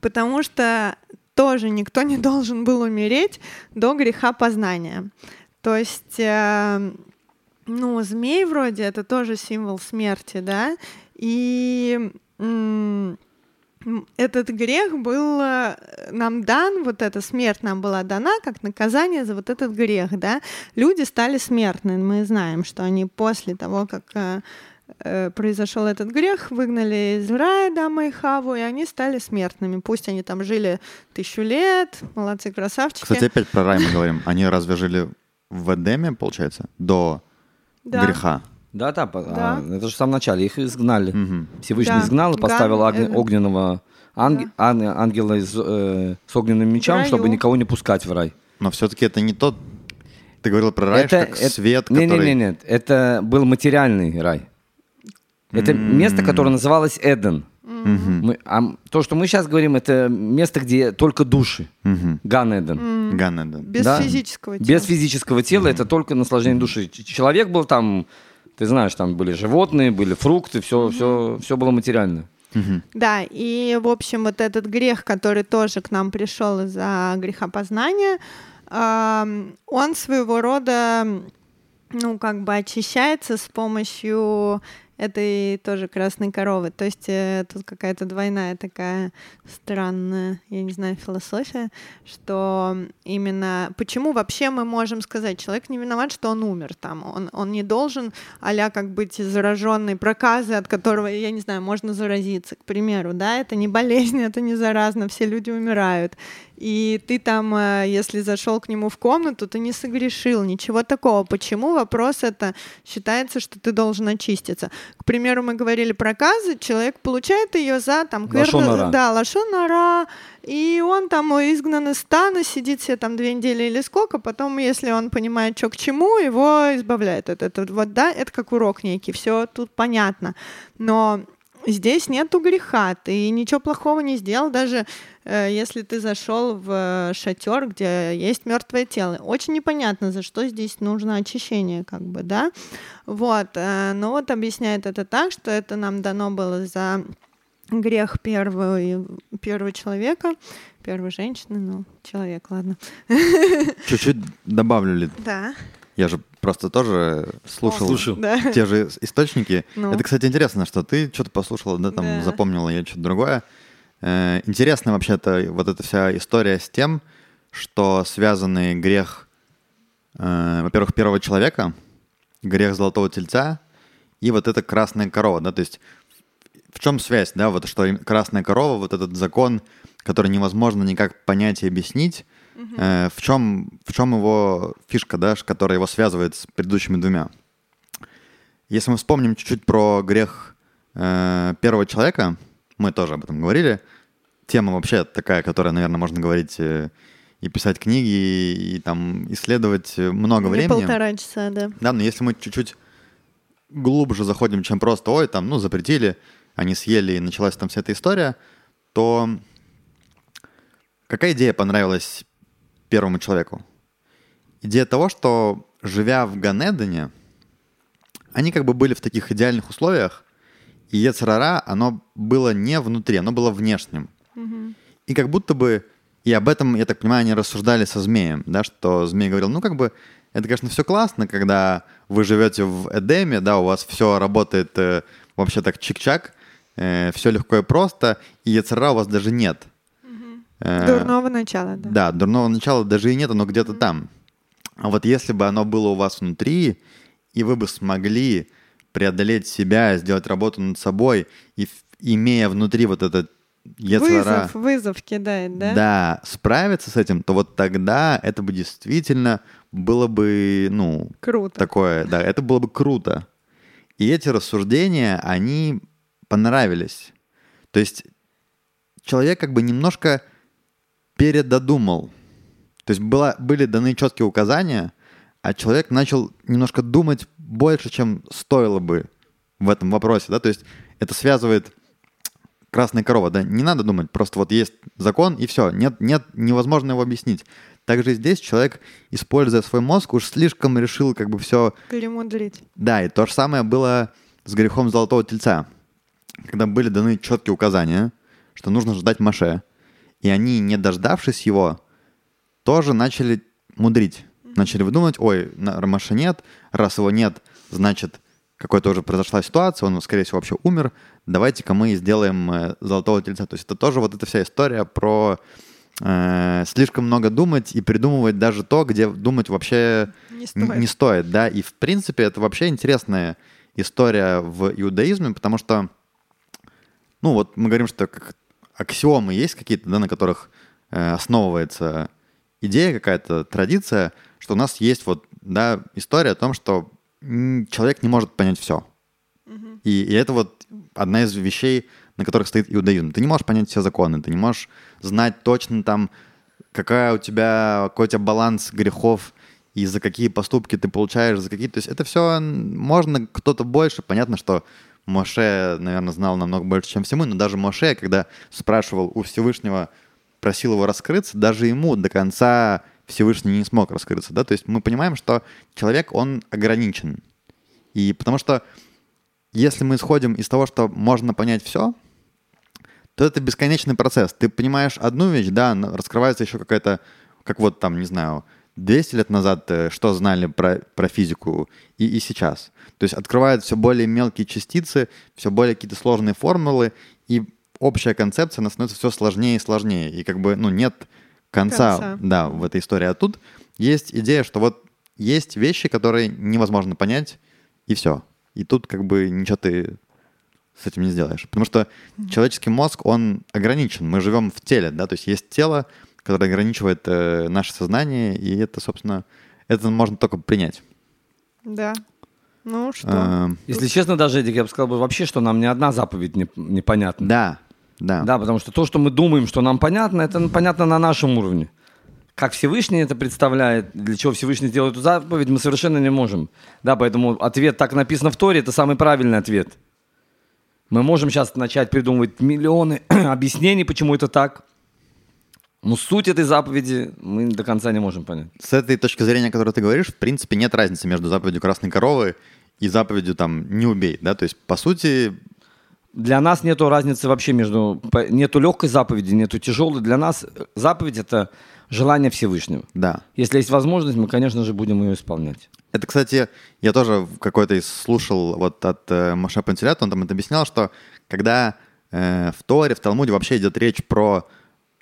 потому что тоже никто не должен был умереть до греха познания. То есть, э, ну, змей вроде это тоже символ смерти, да, и м, этот грех был э, нам дан, вот эта смерть нам была дана как наказание за вот этот грех, да. Люди стали смертны, мы знаем, что они после того, как э, э, произошел этот грех, выгнали из рая Адама и Хаву, и они стали смертными. Пусть они там жили тысячу лет, молодцы, красавчики. Кстати, опять про рай мы говорим. Они разве жили в Эдеме, получается, до Да. греха? Да, да, Да. а, это же в самом начале, их изгнали. Мгм. Всевышний Да. изгнал и поставил Ган аг- Эден. огненного анг- ан- ангела из, э, с огненным мечом, чтобы никого не пускать в рай. Но все-таки это не тот... Ты говорил про рай, что как свет, не, который... не, не, нет, это был материальный рай. Это место, которое называлось Эден. Мгм. Мы- а то, что мы сейчас говорим, это место, где только души. Мгм. Ган Эден. Ган Эден. Без Да. физического тела. Без физического тела это только наслаждение души. Человек был там, ты знаешь, там были животные, были фрукты, все, все, все было материально. Мгм. Да, и, в общем, вот этот грех, который тоже к нам пришел из-за грехопознания, ам, он своего рода, ну, как бы очищается с помощью этой тоже красной коровы. То есть э, тут какая-то двойная такая странная, я не знаю, философия, что именно почему вообще мы можем сказать, человек не виноват, что он умер там, он, он не должен а как быть зараженный проказы, от которого, я не знаю, можно заразиться, к примеру, да, это не болезнь, это не заразно, все люди умирают. И ты там, э, если зашел к нему в комнату, ты не согрешил, ничего такого. Почему? Вопрос это считается, что ты должен очиститься. К примеру, мы говорили про казы, человек получает ее за там ара. да, лашонара, и он там изгнан из стана, сидит себе там две недели или сколько, потом, если он понимает, что к чему, его избавляет от этого. Вот, да, это как урок некий, все тут понятно. Но здесь нету греха, ты ничего плохого не сделал, даже э, если ты зашел в шатер, где есть мертвое тело. Очень непонятно, за что здесь нужно очищение, как бы, да. Вот, э, но вот объясняет это так, что это нам дано было за грех первого, первого человека, первой женщины, ну, человек, ладно. Чуть-чуть добавлю, Лид. Да. Я же просто тоже слушал Слушал. Да. те же источники. Ну. Это, кстати, интересно, что ты что-то послушала, да, там Да. запомнила я что-то другое. Э, Интересно вообще-то вот эта вся история с тем, что связанный грех э, во-первых, первого человека, грех золотого тельца и вот эта красная корова, да, то есть в чем связь, да, вот что красная корова, вот этот закон, который невозможно никак понять и объяснить, э, в чем в чем его фишка, да, которая его связывает с предыдущими двумя. Если мы вспомним чуть-чуть про грех э, первого человека, мы тоже об этом говорили. Тема вообще такая, которая, наверное, можно говорить э, и писать книги, и, и там исследовать э, много Или времени. полтора часа, да. Да, но если мы чуть-чуть глубже заходим, чем просто, ой, там, ну, запретили, они съели, и началась там вся эта история, то какая идея понравилась первому человеку? Идея того, что, живя в Ганедене, они как бы были в таких идеальных условиях, и Ецарара, оно было не внутри, оно было внешним. И как будто бы, и об этом, я так понимаю, они рассуждали со змеем, да, что змей говорил, ну как бы, это, конечно, все классно, когда вы живете в Эдеме, да, у вас все работает э, вообще так чик-чак, все легко и просто, и Ецарара у вас даже нет. Э, Дурного начала, да. да, дурного начала даже и нет, оно где-то там. А вот если бы оно было у вас внутри, и вы бы смогли преодолеть себя, сделать работу над собой, и имея внутри вот этот Ецарара, Вызов, вызов кидает, да? да, справиться с этим, то вот тогда это бы действительно было бы, ну, Круто. такое, да, это было бы круто. И эти рассуждения, они понравились. То есть человек как бы немножко передодумал. То есть было, были даны четкие указания, а человек начал немножко думать больше, чем стоило бы в этом вопросе. Да? То есть это связывает красная корова, да, не надо думать, просто вот есть закон и все, нет, нет, невозможно его объяснить. Также здесь человек, используя свой мозг, уж слишком решил как бы все Перемудрить. да, и то же самое было с грехом Золотого Тельца, когда были даны четкие указания, что нужно ждать Маше, и они, не дождавшись его, тоже начали мудрить. Начали выдумывать, ой, Маше нет, раз его нет, значит, какой-то уже произошла ситуация, он, скорее всего, вообще умер, давайте-ка мы сделаем э, Золотого Тельца. То есть это тоже вот эта вся история про э, слишком много думать и придумывать даже то, где думать вообще Не стоит. не стоит, да. И в принципе это вообще интересная история в иудаизме, потому что, ну вот мы говорим, что как аксиомы есть какие-то, да, на которых э, основывается идея какая-то, традиция, что у нас есть вот, да, история о том, что человек не может понять все. И, и это вот одна из вещей, на которых стоит иудаизм. Ты не можешь понять все законы, ты не можешь знать точно там, какая у тебя, какой у тебя баланс грехов, и за какие поступки ты получаешь, за какие... То есть это все можно кто-то больше. Понятно, что Моше, наверное, знал намного больше, чем все мы, но даже Моше, когда спрашивал у Всевышнего, просил его раскрыться, даже ему до конца Всевышний не смог раскрыться, да, то есть мы понимаем, что человек, он ограничен. И потому что если мы исходим из того, что можно понять все, то это бесконечный процесс. Ты понимаешь одну вещь, да, раскрывается еще какая-то, как вот там, не знаю, 200 лет назад э, что знали про, про физику и, и сейчас. То есть открывают все более мелкие частицы, все более какие-то сложные формулы, и общая концепция, она становится все сложнее и сложнее. И как бы, ну, нет конца, Конца. да, в этой истории. А тут есть идея, что вот есть вещи, которые невозможно понять, и все. И тут как бы ничего ты с этим не сделаешь. Потому что человеческий мозг, он ограничен. Мы живем в теле, да, то есть есть тело, которое ограничивает э, наше сознание, и это, собственно, это можно только принять. Да. Ну что? Э, Если честно, даже, Эдик, я бы сказал бы вообще, что нам ни одна заповедь не, непонятна. да, да. Да, потому что то, что мы думаем, что нам понятно, это понятно на нашем уровне. Как Всевышний это представляет, для чего Всевышний сделал эту заповедь, мы совершенно не можем. Да, поэтому ответ так написано в Торе, это самый правильный ответ. Мы можем сейчас начать придумывать миллионы объяснений, почему это так. Но суть этой заповеди мы до конца не можем понять. С этой точки зрения, о которой ты говоришь, в принципе, нет разницы между заповедью красной коровы и заповедью там «не убей», да, то есть, по сути, Для нас нету разницы вообще между... Нету легкой заповеди, нету тяжелой. Для нас заповедь — это желание Всевышнего. да, Если есть возможность, мы, конечно же, будем ее исполнять. Это, кстати, я тоже какой-то слушал вот от э, Маша Пантелята, он там это объяснял, что когда э, в Торе, в Талмуде вообще идет речь про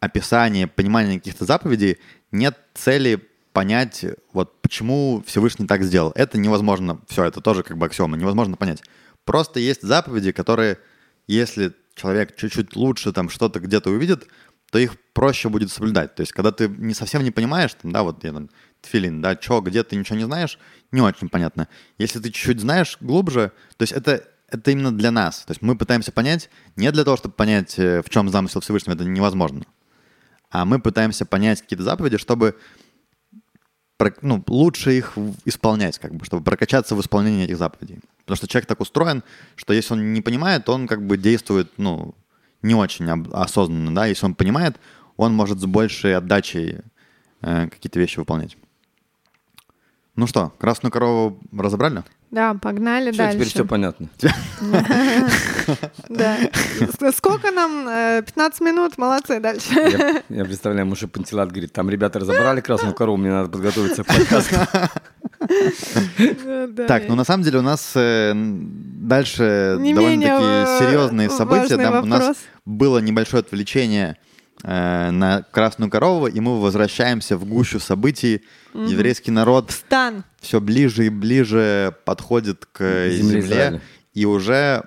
описание, понимание каких-то заповедей, нет цели понять вот почему Всевышний так сделал. Это невозможно, все, это тоже как бы аксиома, невозможно понять. Просто есть заповеди, которые, если человек чуть-чуть лучше там что-то где-то увидит, то их проще будет соблюдать. То есть, когда ты не совсем не понимаешь, там, да, вот я там, тфилин, да, что, где ты ничего не знаешь, не очень понятно. Если ты чуть-чуть знаешь глубже, то есть это, это именно для нас. То есть мы пытаемся понять, не для того, чтобы понять, э, в чем замысел Всевышнего, это невозможно. А мы пытаемся понять какие-то заповеди, чтобы ну, лучше их исполнять, как бы, чтобы прокачаться в исполнении этих заповедей. Потому что человек так устроен, что если он не понимает, он как бы действует, ну, не очень осознанно, да. Если он понимает, он может с большей отдачей э, какие-то вещи выполнять. Ну что, красную корову разобрали? Да, погнали Всё, дальше. теперь все понятно. Да. Сколько нам? Э, 15 минут? Молодцы, дальше. Я, представляю, Муша Пантелат говорит, там ребята разобрали красную корову, мне надо подготовиться к подкасту. Так, ну на самом деле у нас э, дальше довольно-таки э, серьезные события. у нас было небольшое отвлечение э, на Красную Корову, и мы возвращаемся в гущу событий. Еврейский народ Стан. все ближе и ближе подходит к Земле земле, и уже...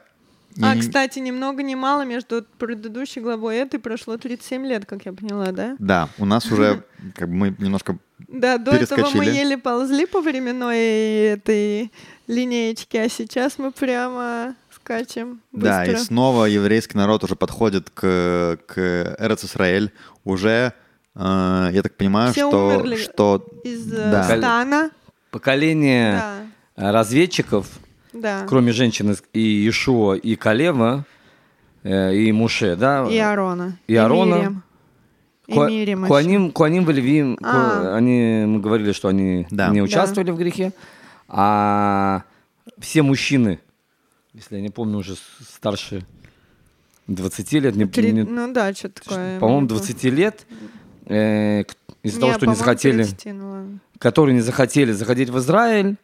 А, кстати, ни много ни мало между предыдущей главой и этой прошло 37 лет, как я поняла, да? Да, у нас уже как бы мы немножко... Да, до этого мы еле ползли по временной этой линеечке, а сейчас мы прямо скачем Да, и быстро. снова еврейский народ уже подходит к, к Эрец Исраэль. Уже, э, я так понимаю, Все что... умерли что Из э, да. стана. Поколение Да, э, разведчиков, да. кроме женщин из- и Ишуа, и Калева, э, и Муше, да? И Арона. И. И Ку- Мириам еще. Куаним, Куаним ку- А. они, мы говорили, что они Да. не Да. участвовали в грехе, а все мужчины, если я не помню, уже старше 20 лет, не, Три- не- Ну да, что-то такое. по-моему, мне 20 лет, э, из-за Не, того, что не захотели, 30, ну которые не захотели заходить в Израиль,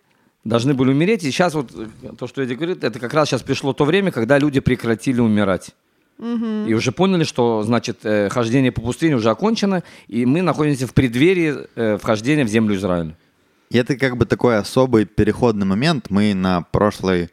должны были умереть. И сейчас вот э, то, что Эдди говорит, это как раз сейчас пришло то время, когда люди прекратили умирать. И уже поняли, что, значит, э, хождение по пустыне уже окончено, и мы находимся в преддверии э, вхождения в землю Израиля. И это как бы такой особый переходный момент. Мы на прошлой,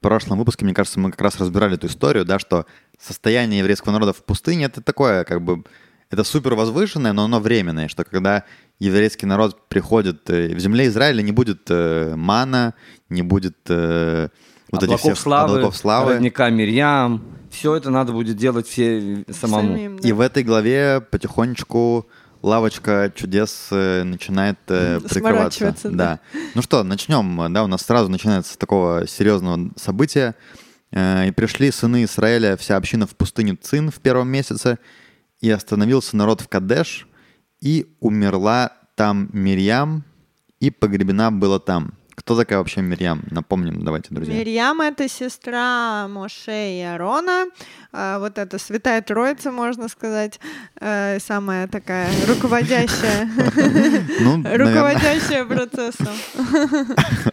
прошлом выпуске, мне кажется, мы как раз разбирали эту историю, да, что состояние еврейского народа в пустыне это такое, как бы, это супер возвышенное, но оно временное, что когда еврейский народ приходит э, в земле Израиля, не будет э, мана, не будет э, вот этих облаков всех славы, облаков славы. родника Мирьям, все это надо будет делать все самому. Самим, да. И в этой главе потихонечку лавочка чудес э, начинает э, прикрываться. Сворачиваться, Да. Ну что, начнем. Да, у нас сразу начинается с такого серьезного события. Э, И пришли сыны Израиля, вся община в пустыню Цин в первом месяце, и остановился народ в Кадеш, и умерла там Мирьям, и погребена была там. Кто такая вообще Мирьям? Напомним, давайте, друзья. Мирьям — это сестра Моше и Арона. А, Вот это святая троица, можно сказать. э, Самая такая руководящая, Ну, руководящая процессом.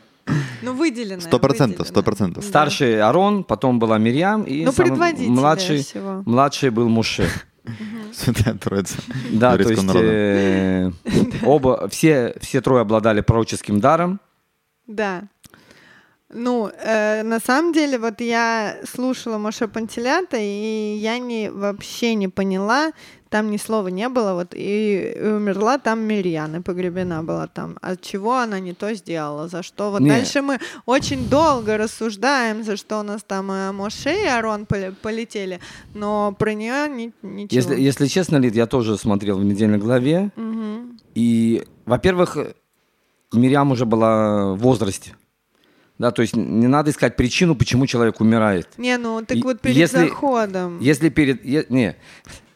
Ну, выделенная. сто процентов, сто процентов. Старший Арон, потом была Мирьям, и Ну, младший, всего. младший был Муше. Святая Троица. Да, то есть э, оба, все, все трое обладали пророческим даром. Да. Ну, э, на самом деле, вот я слушала Моше Пантелята, и я не, вообще не поняла, там ни слова не было, вот, и, и умерла там Мирьян, и погребена была там. От чего она не то сделала, за что? Вот Не. дальше мы очень долго рассуждаем, за что у нас там э, Моше и Арон поле- полетели, но про нее ни- ничего. Если, если честно, Лид, я тоже смотрел в недельной главе. Мгм. И, во-первых, Мирьям уже была в возрасте. Да, то есть не надо искать причину, почему человек умирает. Не, ну, так вот перед если- заходом. Если перед... е- не,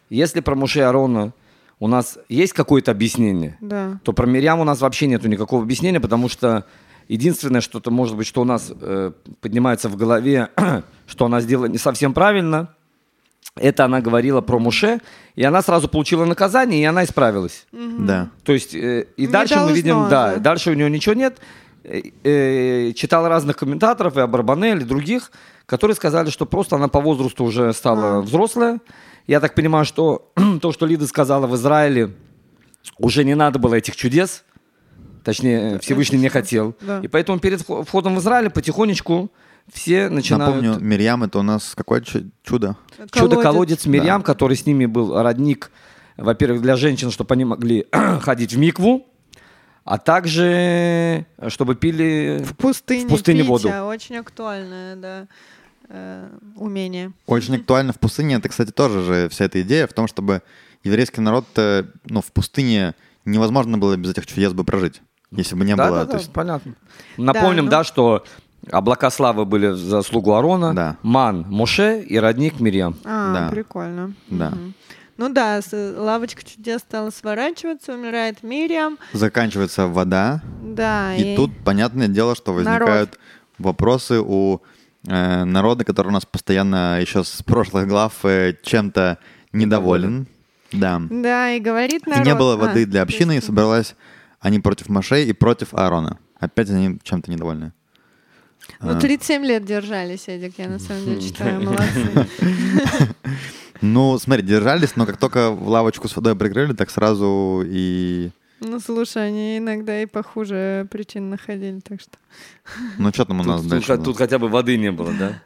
если про Муше Арона у нас есть какое-то объяснение, Да. то про Мирьям у нас вообще нету никакого объяснения, потому что единственное, что-то может быть, что у нас э, поднимается в голове, что она сделала не совсем правильно, это она говорила про Муше, и она сразу получила наказание, и она исправилась. Да. То есть э, и Не дальше мы видим, да, да. дальше у нее ничего нет. Э, э, читал разных комментаторов, и Абарбанель, и других, которые сказали, что просто она по возрасту уже стала А. взрослая. Я так понимаю, что то, что Лида сказала в Израиле, уже не надо было этих чудес. Точнее, Всевышний не хотел. Да. И поэтому перед вхо- входом в Израиль потихонечку все начинают... Напомню, Мирьям это у нас какое чу- чудо? Чудо-колодец Мирьям, который с ними был родник, во-первых, для женщин, чтобы они могли ходить в микву, а также чтобы пили... В пустыне, В пустыне пить, воду. а, Очень актуальное, да, э, умение. Очень актуально в пустыне. Это, кстати, тоже же вся эта идея в том, чтобы еврейский народ, э, ну, в пустыне невозможно было без этих чудес бы прожить. Если бы не да, было. да, то да, есть, понятно. Напомним, ну- да, что облака славы были в заслугу Арона, Да. Ман, Моше и родник Мирьям. А, Да. прикольно. Да. Мгм. Ну да, лавочка чудес стала сворачиваться, умирает Мириам. заканчивается вода, Да, и тут, понятное дело, что возникают вопросы у э, народа, который у нас постоянно еще с прошлых глав э, чем-то недоволен. Да. Да, и говорит И народ... не было А, воды для общины, и собралась они против Моше и против Аарона. Опять они чем-то недовольны. Ну, А. 37 лет держались, Эдик, я на самом деле считаю, молодцы. Ну, смотри, держались, но как только в лавочку с водой прикрыли, так сразу и... Ну, слушай, они иногда и похуже причин находили, так что... Ну, что там у нас Тут, дальше тут- тут хотя бы воды не было, да?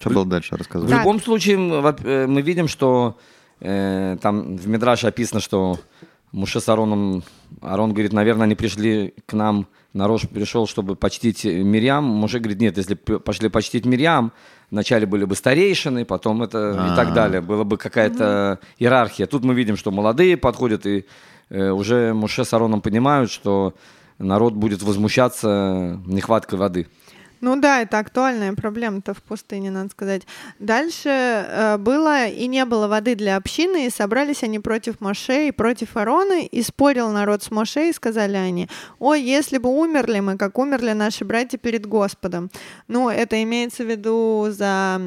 Что было дальше? В Рассказывай. Так. любом случае, э, мы видим, что э, там в Мидраше описано, что Муше с Ароном, Арон говорит, наверное, они пришли к нам, народ пришел, чтобы почтить Мирьям. Муше говорит, нет, если пошли почтить Мирьям, вначале были бы старейшины, потом это и так А. далее. Была бы какая-то иерархия. Тут мы видим, что молодые подходят, и э, уже Муше с Ароном понимают, что народ будет возмущаться нехваткой воды. Ну да, это актуальная проблема-то в пустыне, надо сказать. Дальше э, было и не было воды для общины, и собрались они против Моше и против Арона, и спорил народ с Моше, и сказали они, ой, если бы умерли мы, как умерли наши братья перед Господом. Ну, это имеется в виду за,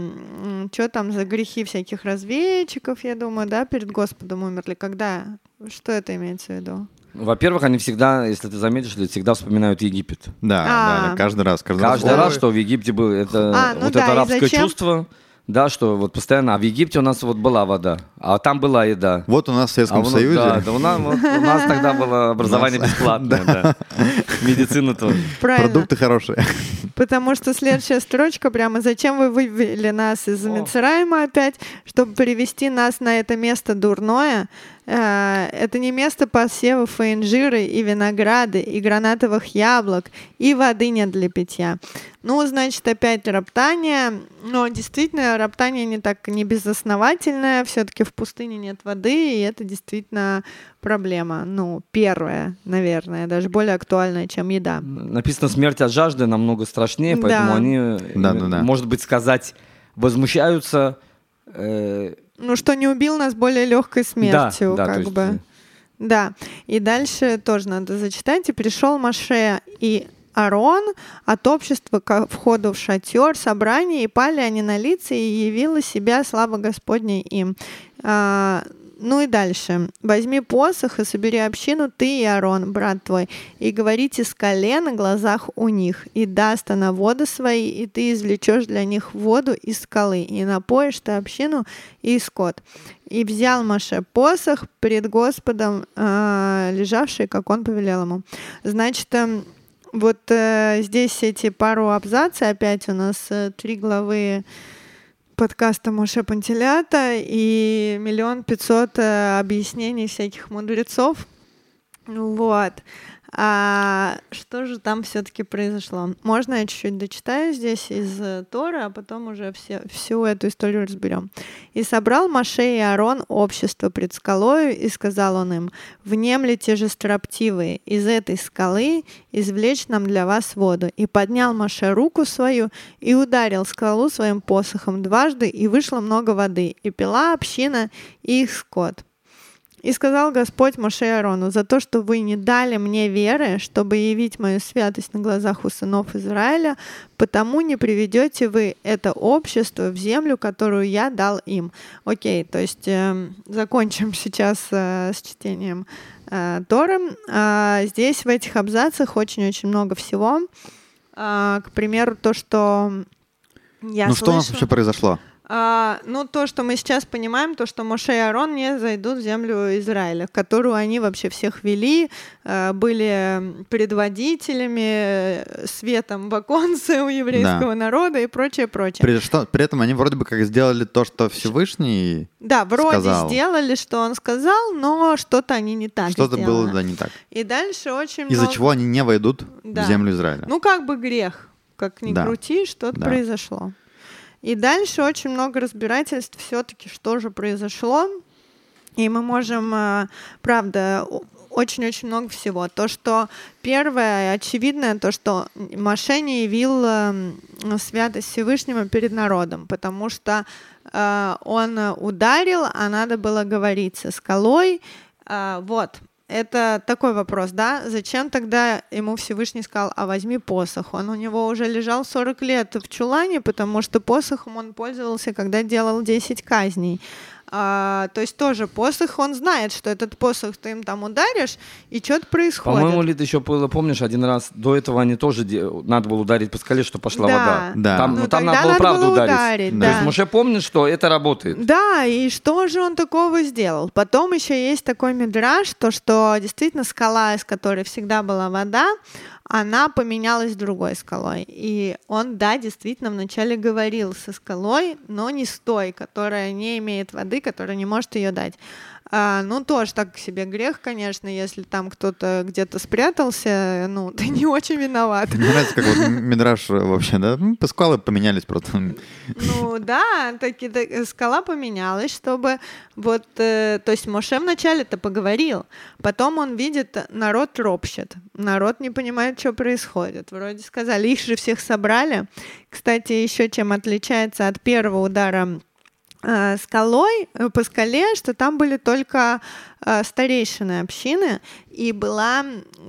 что там, за грехи всяких разведчиков, я думаю, да, перед Господом умерли. Когда? Что это имеется в виду? Во-первых, они всегда, если ты заметишь, всегда вспоминают Египет. Да, А. да, каждый раз. Каждый, раз, что в Египте было, это А, ну вот да, это арабское чувство, да, что вот постоянно, а в Египте у нас вот была вода, а там была еда. Вот у нас в А Советском у нас- Союзе. Да, да, у нас, вот у нас тогда было образование бесплатное, да. Медицина тоже. Правильно. Продукты хорошие. Потому что следующая строчка прямо «Зачем вы вывели нас из. Мицраима опять, чтобы привести нас на это место дурное? Э, Это не место посевов и инжира, и винограда, и гранатовых яблок, и воды нет для питья». Ну, значит, опять роптание. Но действительно, роптание не так не безосновательное. Все-таки в пустыне нет воды, и это действительно проблема. Ну, первая, наверное, даже более актуальная, чем еда. Написано «смерть от жажды» намного страшнее, Да. поэтому они, э, Да-да-да. может быть, сказать, возмущаются. Э, Ну, что не убил нас более легкой смертью, да, то как есть, бы. э, Да. И дальше тоже надо зачитать. И пришел Маше и Арон от общества ко входу в шатер, собрание, и пали они на лица, и явила себя слава Господня им. Ну и дальше. Возьми посох и собери общину, ты и Арон, брат твой, и говорите скале на глазах у них, и даст она воды свои, и ты извлечешь для них воду из скалы, и напоишь ты общину и скот. И взял Маше посох пред Господом, а, лежавший, как он повелел ему. Значит, эм, вот э, здесь эти пару абзаций, опять у нас э, три главы подкаста Моше Пантелята и миллион пятьсот э, объяснений всяких мудрецов. Вот. А что же там все-таки произошло? Можно я чуть-чуть дочитаю здесь из э, Тора, а потом уже все, всю эту историю разберем. «И собрал Маше и Аарон общество пред скалою, и сказал он им, «Внемлите же строптивые, из этой скалы извлечь нам для вас воду». И поднял Маше руку свою, и ударил скалу своим посохом дважды, и вышло много воды, и пила община и их скот. И сказал Господь Моше и Аарону, за то, что вы не дали мне веры, чтобы явить мою святость на глазах у сынов Израиля, потому не приведете вы это общество в землю, которую я дал им. Окей, то есть эм, закончим сейчас э, с чтением э, Торы. А, здесь в этих абзацах очень-очень много всего. А, к примеру, то, что я ну что у нас слышала- вообще произошло? А, ну, то, что мы сейчас понимаем, то, что Моше и Арон не зайдут в землю Израиля, которую они вообще всех вели, э, были предводителями, э, светом в оконце у еврейского Да. народа и прочее, прочее. При, что, при этом они вроде бы как сделали то, что Всевышний Да, вроде сказал. сделали, что он сказал, но что-то они не так что-то было да, не так. И дальше очень Из-за много... чего они не войдут Да. в землю Израиля. Ну, как бы грех. Как ни Да. крути, что-то Да. произошло. И дальше очень много разбирательств все-таки, что же произошло. И мы можем, э, правда, очень-очень много всего. То, что первое, очевидное, то, что Маше не явил э, святость Всевышнего перед народом, потому что э, он ударил, а надо было говорить со скалой. А, вот, это такой вопрос, да? Зачем тогда ему Всевышний сказал, а возьми посох? Он у него уже лежал 40 лет в чулане, потому что посохом он пользовался, когда делал 10 казней. А, то есть тоже посох, он знает, что этот посох ты им там ударишь, и что-то происходит. По-моему, Лид, еще было, помнишь, один раз до этого они тоже де- надо было ударить по скале, что пошла Да. вода. Да. Там, Ну, ну, там надо было надо правду было ударить. ударить, То да. есть Моше помнит, что это работает. Да, и что же он такого сделал? Потом еще есть такой мидраж, то что действительно скала, из которой всегда была вода, она поменялась другой скалой. И он, да, действительно вначале говорил со скалой, но не с той, которая не имеет воды, которая не может ее дать. А, ну, тоже так себе грех, конечно, если там кто-то где-то спрятался, ну, ты не очень виноват. Мне нравится, как вот Мидраш вообще, да? Ну, Скалы поменялись просто. Ну да, таки скала поменялась, чтобы вот, э, то есть Моше вначале-то поговорил, потом он видит, народ ропщет, народ не понимает, что происходит. Вроде сказали, их же всех собрали. Кстати, еще чем отличается от первого удара скалой э, по скале, что там были только э, старейшины общины, и была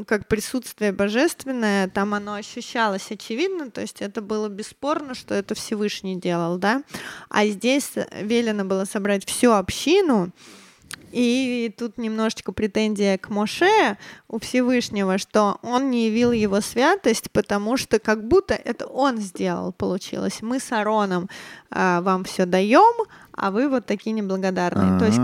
как присутствие божественное, там оно ощущалось очевидно, то есть это было бесспорно, что это Всевышний делал, да, а здесь велено было собрать всю общину, и тут немножечко претензия к Моше у Всевышнего, что он не явил его святость, потому что как будто это он сделал, получилось. Мы с Ароном а, вам все даем, а вы вот такие неблагодарные. То есть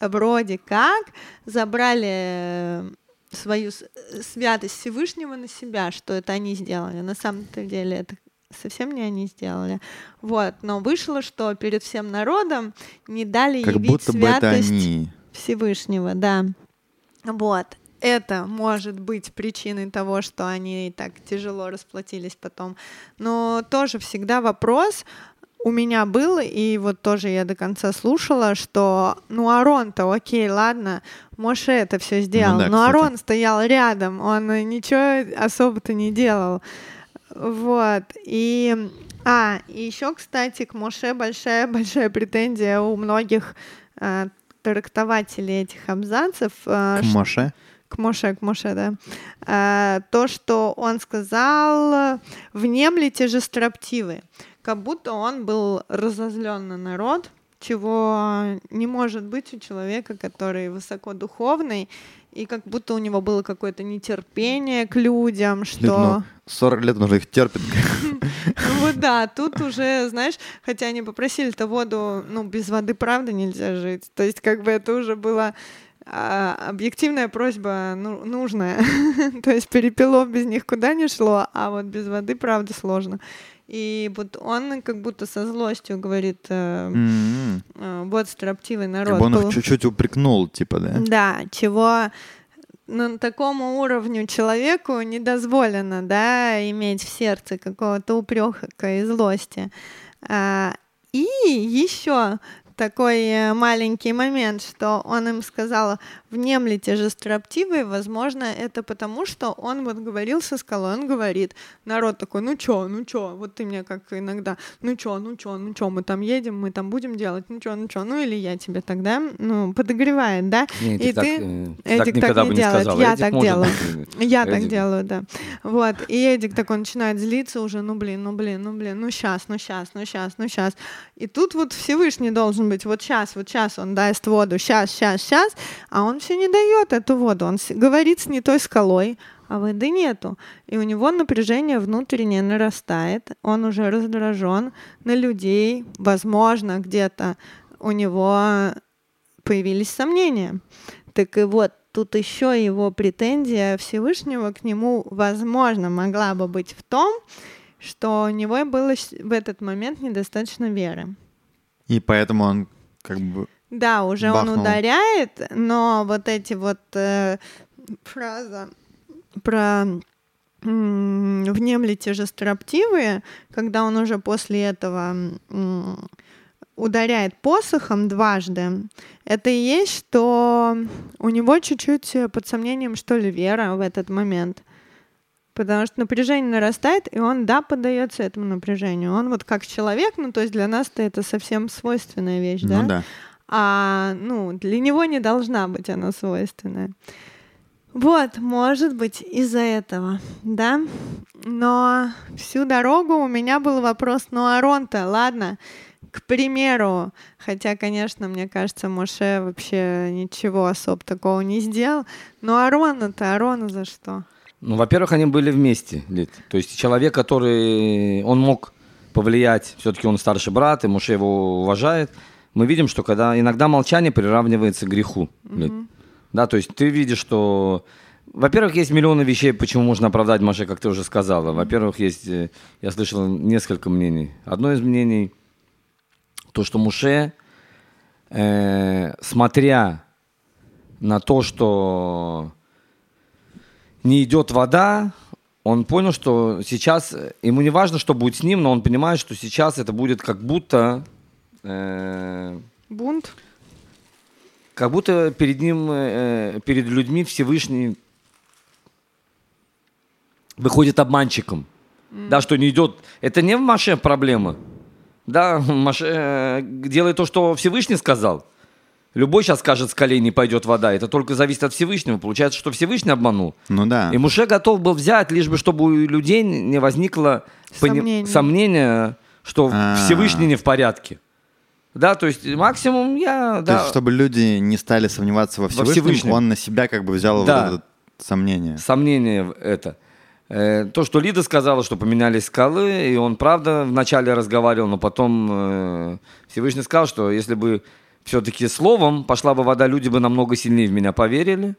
вроде как забрали э, свою святость Всевышнего на себя, что это они сделали. На самом-то деле это совсем не они сделали. Вот, но вышло, что перед всем народом не дали Как явить будто бы это святость они. Всевышнего, да. Вот. Это может быть причиной того, что они так тяжело расплатились потом. Но тоже всегда вопрос у меня был, и вот тоже я до конца слушала, что, ну, Арон-то, окей, ладно, Моше это все сделал, да, но кстати. Арон стоял рядом, он ничего особо-то не делал. Вот. И а, и еще, кстати, к Моше большая-большая претензия у многих э, трактователей этих абзацев. э, К Моше? к Моше, к Моше, да. А, то, что он сказал, внемлите же строптивы. Как будто он был разозлен на народ, чего не может быть у человека, который высокодуховный, и как будто у него было какое-то нетерпение к людям, что... ну, 40 лет он уже их терпит. Ну вот да, тут уже, знаешь, хотя они попросили-то воду, ну, без воды, правда, нельзя жить. То есть как бы это уже была а, объективная просьба ну, нужная. То есть перепелов без них куда не шло, а вот без воды, правда, сложно. И вот он как будто со злостью говорит, э, М-м. э, вот строптивый Как народ бы он их чуть-чуть упрекнул, типа, да? Да, чего на такому уровню человеку не дозволено, да, иметь в сердце какого-то упрека и злости. А, И еще такой э, маленький момент, что он им сказал, внемлите же строптивые, возможно, это потому, что он вот говорил со скалой, он говорит, народ такой, ну чё, ну чё, вот ты мне как иногда, ну чё, ну чё, ну чё, мы там едем, мы там будем делать, ну чё, ну чё, ну или я тебе тогда, ну, подогревает, да? Не, И Эдик так, ты- э, Эдик так так не делает, сказал. я Эдик так делаю. Я так Эдик- делаю, да. Вот. И Эдик такой начинает злиться уже, ну блин, ну блин, ну блин, ну сейчас, ну сейчас, ну сейчас, ну сейчас. И тут вот Всевышний должен быть, вот сейчас, вот сейчас он даст воду, сейчас, сейчас, сейчас, а он все не дает эту воду. Он говорит с не той скалой, а воды нету. И у него напряжение внутреннее нарастает, он уже раздражен на людей, возможно, где-то у него появились сомнения. Так и вот, тут еще его претензия Всевышнего к нему, возможно, могла бы быть в том, что у него было в этот момент недостаточно веры. И поэтому он как бы... Да, уже бахнул. он ударяет, но вот эти вот э, фраза про внемлите же строптивые, когда он уже после этого ударяет посохом дважды, это и есть, что у него чуть-чуть под сомнением, что ли, вера в этот момент. Потому что напряжение нарастает, и он, да, поддается этому напряжению. Он вот как человек, ну, то есть для нас-то это совсем свойственная вещь, да? Ну да. А, ну, для него не должна быть она свойственная. Вот, может быть, из-за этого, да? Но всю дорогу у меня был вопрос, ну, Арон-то, ладно, к примеру, хотя, конечно, мне кажется, Моше вообще ничего особо такого не сделал, но Арона-то, Арона за что? Ну, во-первых, они были вместе. Лид. То есть человек, который... Он мог повлиять, все-таки он старший брат, и Муше его уважает. Мы видим, что когда иногда молчание приравнивается к греху. Лид. Да, то есть ты видишь, что... Во-первых, есть миллионы вещей, почему можно оправдать Маше, как ты уже сказала. Во-первых, есть... э, Я слышал несколько мнений. Одно из мнений, то, что Муше, э, смотря на то, что не идет вода, он понял, что сейчас ему не важно, что будет с ним, но он понимает, что сейчас это будет как будто, э, Бунт? как будто перед ним, э, перед людьми Всевышний выходит обманщиком. Да, что не идет. Это не в Маше проблема. Да, Маше э, делает то, что Всевышний сказал. Любой сейчас скажет, с колени пойдет вода. Это только зависит от Всевышнего. Получается, что Всевышний обманул. Ну да. И Муше готов был взять, лишь бы чтобы у людей не возникло пони- Сомнений. сомнения, что А. Всевышний не в порядке. Да, то есть максимум я... То да, есть, чтобы люди не стали сомневаться во Всевышнем, Всевышнем. он на себя как бы взял Да. вот это сомнение. сомнение это. Э, То, что Лида сказала, что поменялись скалы, и он правда вначале разговаривал, но потом э, Всевышний сказал, что если бы все-таки словом пошла бы вода, люди бы намного сильнее в меня поверили.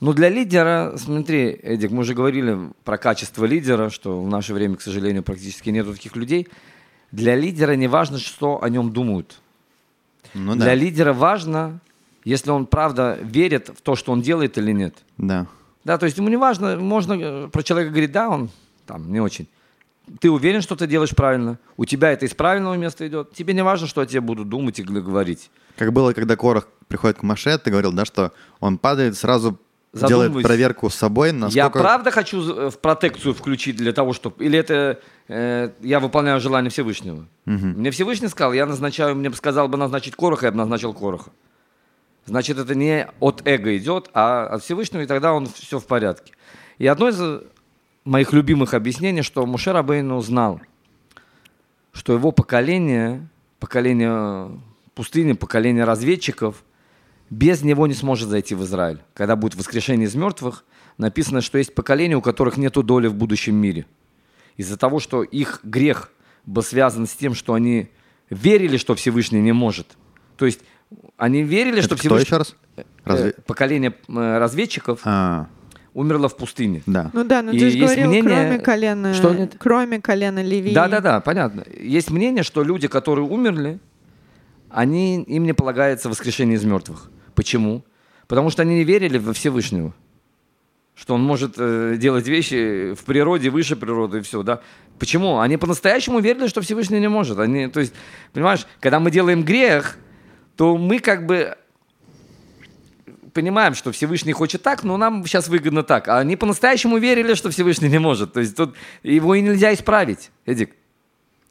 Но для лидера, смотри, Эдик, мы уже говорили про качество лидера, что в наше время, к сожалению, практически нет таких людей. Для лидера не важно, что о нем думают. Ну да. Для лидера важно, если он правда верит в то, что он делает или нет. Да. Да, то есть ему не важно, можно э, про человека говорить, да, он там не очень. Ты уверен, что ты делаешь правильно? У тебя это из правильного места идет? Тебе не важно, что о тебе будут думать и говорить. Как было, когда Корах приходит к Маше, ты говорил, да, что он падает, сразу делает проверку с собой, насколько... Я правда хочу э, в протекцию включить для того, чтобы... Или это э, я выполняю желание Всевышнего? Мне Всевышний сказал, я назначаю, мне бы сказал бы назначить Короха, я бы назначил Короха. Значит, это не от эго идет, а от Всевышнего, и тогда он все в порядке. И одно из моих любимых объяснений, что Муше Рабейну знал, что его поколение, поколение пустыни, поколение разведчиков, без него не сможет зайти в Израиль. Когда будет воскрешение из мертвых, написано, что есть поколения, у которых нет доли в будущем мире. Из-за того, что их грех был связан с тем, что они верили, что Всевышний не может. То есть они верили, Это что кто Всевышний... еще раз? Разве- Э, Поколение э, разведчиков А, умерло в пустыне. да. Ну да, ну И ты же есть говорил, мнение- кроме колена, Что нет? кроме колена Левии. Да, да, да, понятно. Есть мнение, что люди, которые умерли, они, им не полагается воскрешение из мертвых. Почему? Потому что они не верили во Всевышнего. Что он может э, делать вещи в природе, выше природы и все, да. Почему? Они по-настоящему верили, что Всевышний не может. Они, то есть, понимаешь, когда мы делаем грех, то мы как бы понимаем, что Всевышний хочет так, но нам сейчас выгодно так. А они по-настоящему верили, что Всевышний не может. То есть тут его и нельзя исправить, Эдик.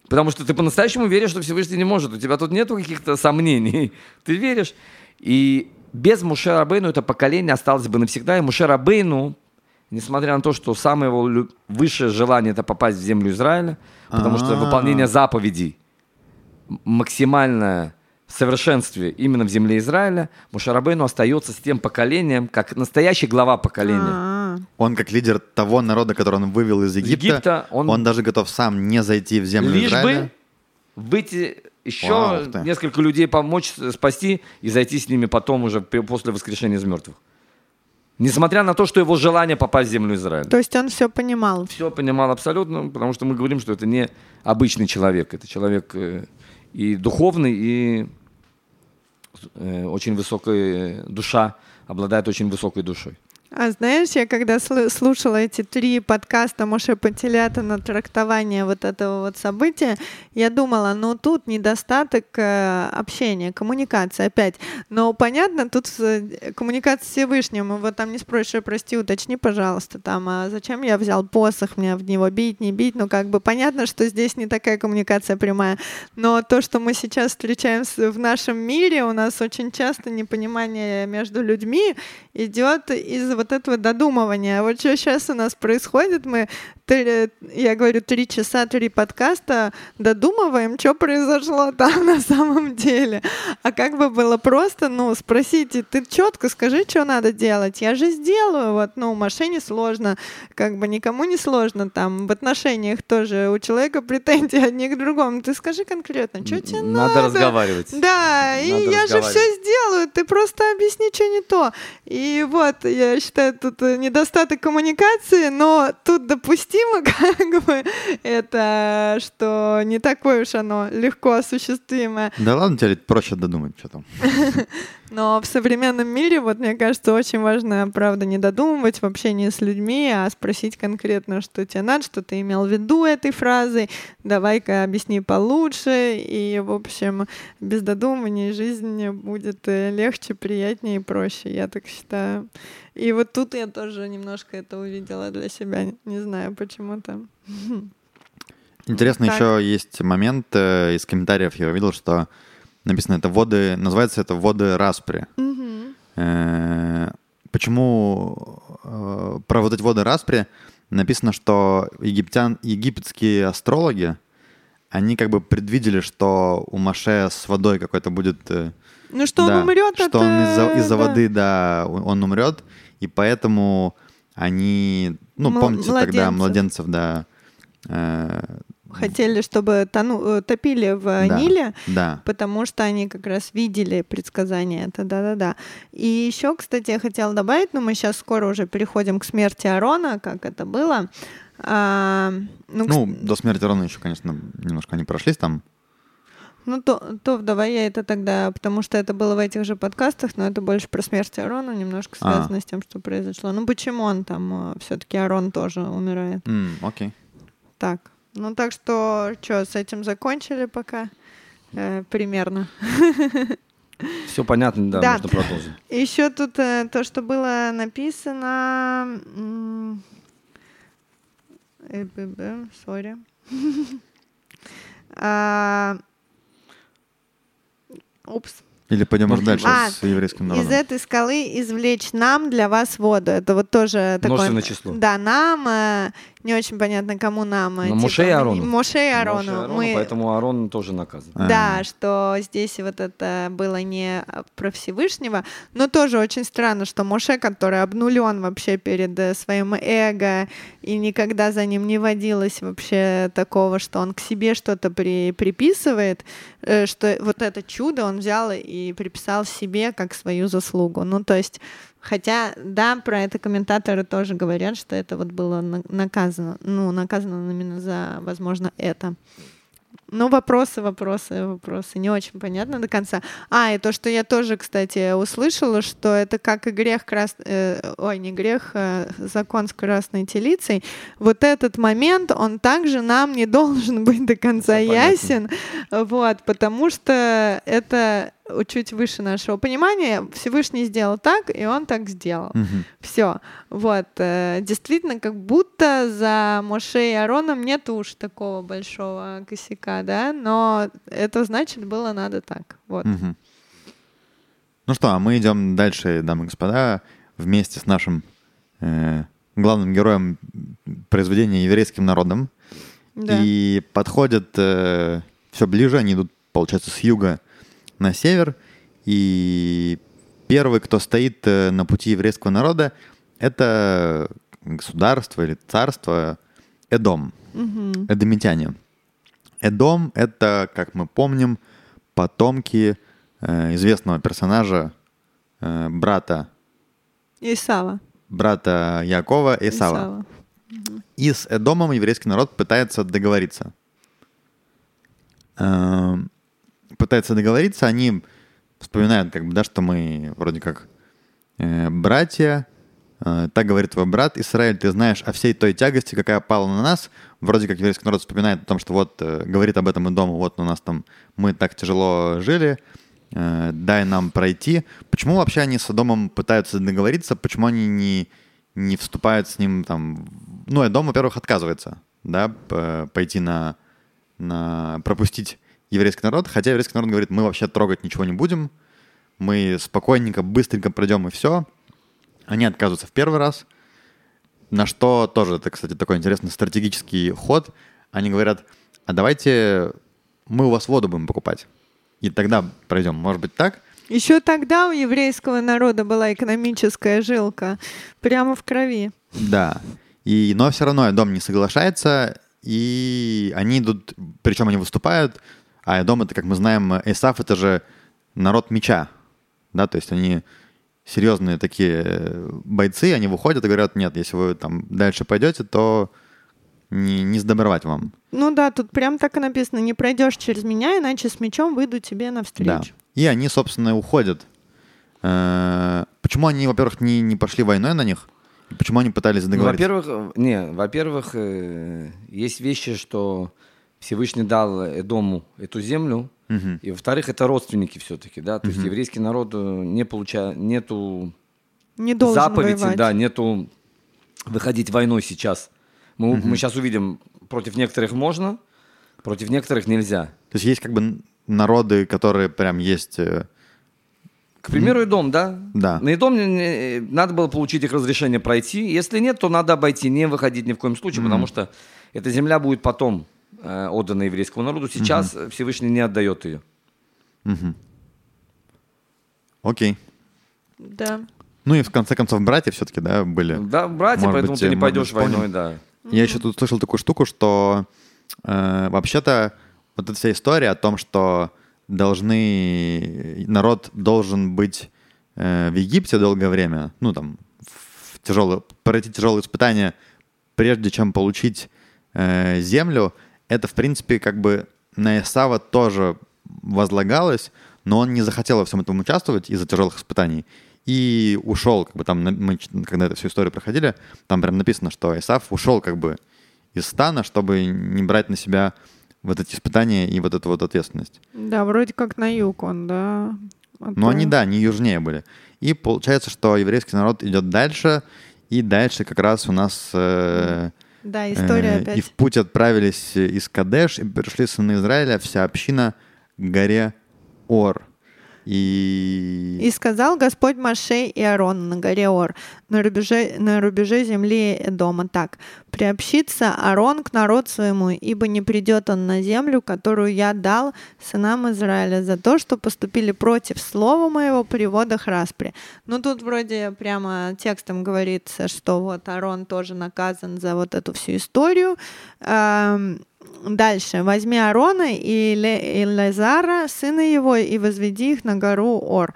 Потому что ты по-настоящему веришь, что Всевышний не может. У тебя тут нету каких-то сомнений. Ты веришь. И без Муше Рабейну это поколение осталось бы навсегда. И Муше Рабейну, несмотря на то, что самое его высшее желание это попасть в землю Израиля, потому что А-а-а. выполнение заповедей максимальное в совершенстве именно в земле Израиля, Мушарабейну остается с тем поколением, как настоящий глава поколения. А, Он как лидер того народа, который он вывел из Египта, Египта он- он... даже готов сам не зайти в землю Лишь Израиля. бы выйти еще Вау, несколько людей помочь спасти и зайти с ними потом уже после воскрешения из мертвых. Несмотря на то, что его желание попасть в землю Израиля. То есть он все понимал. Все понимал абсолютно, потому что мы говорим, что это не обычный человек, это человек э, и духовный, и э, очень высокая душа, обладает очень высокой душой. А знаешь, я когда сл- слушала эти три подкаста Моше Пантелята на трактование вот этого вот события, я думала, ну тут недостаток э, общения, коммуникации опять. Но понятно, тут э, коммуникация с Всевышним, его там не спросишь, «Ой, прости, уточни, пожалуйста, там, а зачем я взял посох, мне в него бить, не бить, ну как бы понятно, что здесь не такая коммуникация прямая. Но то, что мы сейчас встречаем в нашем мире, у нас очень часто непонимание между людьми идет из вот этого додумывания. Вот что сейчас у нас происходит, мы, три- я говорю, три часа, три подкаста додумываем, что произошло там на самом деле. А как бы было просто, ну, спросите, ты четко скажи, что надо делать, я же сделаю, вот, ну, машине сложно, как бы никому не сложно, там, в отношениях тоже у человека претензии одни к другому, ты скажи конкретно, что тебе надо? Надо разговаривать. Да, и Надо я же все сделаю, ты просто объясни, что не то. И вот, я считаю, тут э, недостаток коммуникации, но тут допустимо, как бы, это, что не такое уж оно легко осуществимое. Да ладно, тебе проще додумать, что там. Но в современном мире, вот мне кажется, очень важно, правда, не додумывать в общении с людьми, а спросить конкретно, что тебе надо, что ты имел в виду этой фразой, давай-ка объясни получше, и, в общем, без додумывания жизнь будет э, легче, приятнее и проще, я так считаю. И вот тут я тоже немножко это увидела для себя, не знаю почему-то. Интересно, Так. еще есть момент э, из комментариев, я увидел, что написано это воды, называется это воды распри. Э, Почему э, про вот эти воды распри написано, что египтян, египетские астрологи, они как бы предвидели, что у Маше с водой какой-то будет... э, Ну что да, он умрет, что это... он из-за, из-за да. воды, да, он умрет, и поэтому они, ну, Мл- помните тогда младенцев. младенцев, да, э, Хотели, чтобы тону... э, топили в да, Ниле, да, потому что они как раз видели предсказания. Это да-да-да. И еще, кстати, я хотела добавить, но мы сейчас скоро уже переходим к смерти Арона, как это было. А, ну, ну, кс- до смерти Рона еще, конечно, немножко они прошлись там, ну, то, то давай я это тогда, потому что это было в этих же подкастах, но это больше про смерть Арона, немножко А. связано с тем, что произошло. Ну, почему он там, все-таки Арон тоже умирает. Окей. Так, ну так что, что, с этим закончили пока? Э, примерно. Все понятно, да, Да. можно продолжить. Еще тут э, то, что было написано... э, Сори. А, Упс. Или пойдем уже дальше А, с еврейским Из народом. этой скалы извлечь нам для вас воду. Это вот тоже такое... Множественное число. Да, нам. Э, Не очень понятно, кому нам. э, Но Моше и Аарону. Моше и Моше и Аарону. Аарону, Мы- Поэтому Аарон тоже наказан. А. Да, что здесь вот это было не про Всевышнего, но тоже очень странно, что Моше, который обнулен вообще перед э, своим эго, и никогда за ним не водилось вообще такого, что он к себе что-то при, приписывает, э, что вот это чудо он взял и приписал себе как свою заслугу. Ну, то есть Хотя, да, про это комментаторы тоже говорят, что это вот было на- наказано, ну, наказано именно за, возможно, это. Ну, вопросы, вопросы, вопросы. Не очень понятно до конца. А, и то, что я тоже, кстати, услышала, что это как и грех крас... э, ой, не грех, а закон с красной телицей. Вот этот момент, он также нам не должен быть до конца понятно. ясен. Вот, потому что это чуть выше нашего понимания. Всевышний сделал так, и он так сделал. Мгм. Все. Вот. э, Действительно, как будто за Моше и Ароном нет уж такого большого косяка, да, но это значит было надо так. Вот. Мгм. Ну что, а мы идем дальше, дамы и господа, вместе с нашим э, главным героем произведения еврейским народом. Да. И подходят все ближе, они идут, получается, с юга на север. И первый, кто стоит э, на пути еврейского народа, это государство или царство Эдом, Мгм. эдомитяне. Эдом — это, как мы помним, потомки э, известного персонажа, э, брата, Исава. брата Якова Исава. И с Эдомом еврейский народ пытается договориться. Эм, Пытается договориться, они вспоминают, как бы, да, что мы вроде как э, братья. Э, Так говорит твой брат Израиль, ты знаешь о всей той тягости, какая пала на нас. Вроде как еврейский народ вспоминает о том, что вот э, говорит об этом Эдому, вот у нас там мы так тяжело жили, э, дай нам пройти. Почему вообще они с Эдомом пытаются договориться? Почему они не, не вступают с ним там... Ну, Эдом, во-первых, отказывается, да, пойти на, на... пропустить еврейский народ, хотя еврейский народ говорит, мы вообще трогать ничего не будем, мы спокойненько, быстренько пройдем и все. Они отказываются в первый раз, на что тоже, это, кстати, такой интересный стратегический ход. Они говорят, а давайте мы у вас воду будем покупать, и тогда пройдем. Может быть так? Еще тогда у еврейского народа была экономическая жилка прямо в крови. Да. И, но все равно дом не соглашается, и они идут, причем они выступают, а дом это, как мы знаем, Эсаф это же народ меча, да, то есть они серьезные такие бойцы, они выходят и говорят, нет, если вы там дальше пойдете, то не, не сдобровать вам. Ну да, тут прям так и написано, не пройдешь через меня, иначе с мечом выйду тебе Да. навстречу. И они, собственно, уходят. Э, Почему они, во-первых, не, не пошли войной на них? Почему они пытались Ну, договориться? Во-первых, э, не, во-первых, э, есть вещи, что Всевышний дал Эдому эту землю, Мгм. и во-вторых, это родственники все-таки, да, то есть еврейский народ э, не получает, нету Не заповеди, воевать. да, нету выходить войной сейчас. Мы, мы сейчас увидим, против некоторых можно, против некоторых нельзя. То есть есть как бы народы, которые прям есть... э, К примеру, и дом, да? Да. На дом надо было получить их разрешение пройти. Если нет, то надо обойти, не выходить ни в коем случае, потому что эта земля будет потом э, отдана еврейскому народу. Сейчас э, Всевышний не отдает ее. Окей. Да. Ну и в конце концов братья все-таки, да, были. Да, братья, Может поэтому быть, ты не может пойдешь быть, войной, да. Я еще тут слышал такую штуку, что э, вообще-то вот эта вся история о том, что должны народ должен быть э, в Египте долгое время, ну там в тяжелое, пройти тяжелые испытания, прежде чем получить э, землю, это в принципе как бы на Исава тоже возлагалось, но он не захотел во всем этом участвовать из-за тяжелых испытаний и ушел, как бы там, мы, когда эту всю историю проходили, там прям написано, что Исаф ушел как бы из стана, чтобы не брать на себя вот эти испытания и вот эту вот ответственность. Да, вроде как на юг он, да. А Но то- они, да, не южнее были. И получается, что еврейский народ идет дальше, и дальше как раз у нас... э, Да, история э, опять. И в путь отправились из Кадеш, и пришли сыны Израиля, вся община к горе Ор. И... И сказал Господь Маше и Аарон на горе Ор, на рубеже, на рубеже земли дома так. «Приобщится Аарон к народу своему, ибо не придет он на землю, которую я дал сынам Израиля, за то, что поступили против слова моего при водах распри». Ну, тут вроде прямо текстом говорится, что вот Аарон тоже наказан за вот эту всю историю. Ам, Дальше. Возьми Аарона и Лазара, сына его, и возведи их на гору Ор.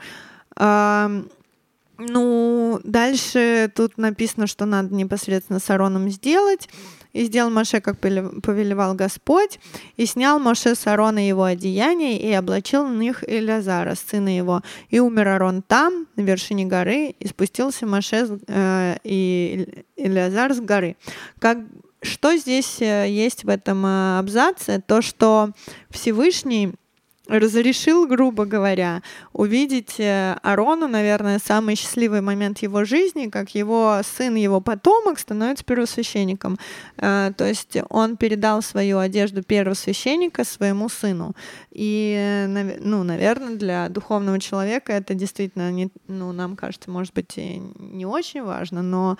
Ну, дальше тут написано, что надо непосредственно с Аароном сделать. И сделал Моше, как повеле- повелевал Господь, и снял Моше с Аарона его одеяние, и облачил на них Илязара, сына его. И умер Аарон там, на вершине горы, и спустился Моше э, и Илязар с горы. Как, что здесь э, есть в этом э, абзаце? То, что Всевышний разрешил, грубо говоря, увидеть э, Арону, наверное, самый счастливый момент его жизни, как его сын, его потомок становится первосвященником. Э, То есть он передал свою одежду первосвященника своему сыну. И, э, ну, наверное, для духовного человека это действительно, не, ну, нам кажется, может быть, не очень важно, но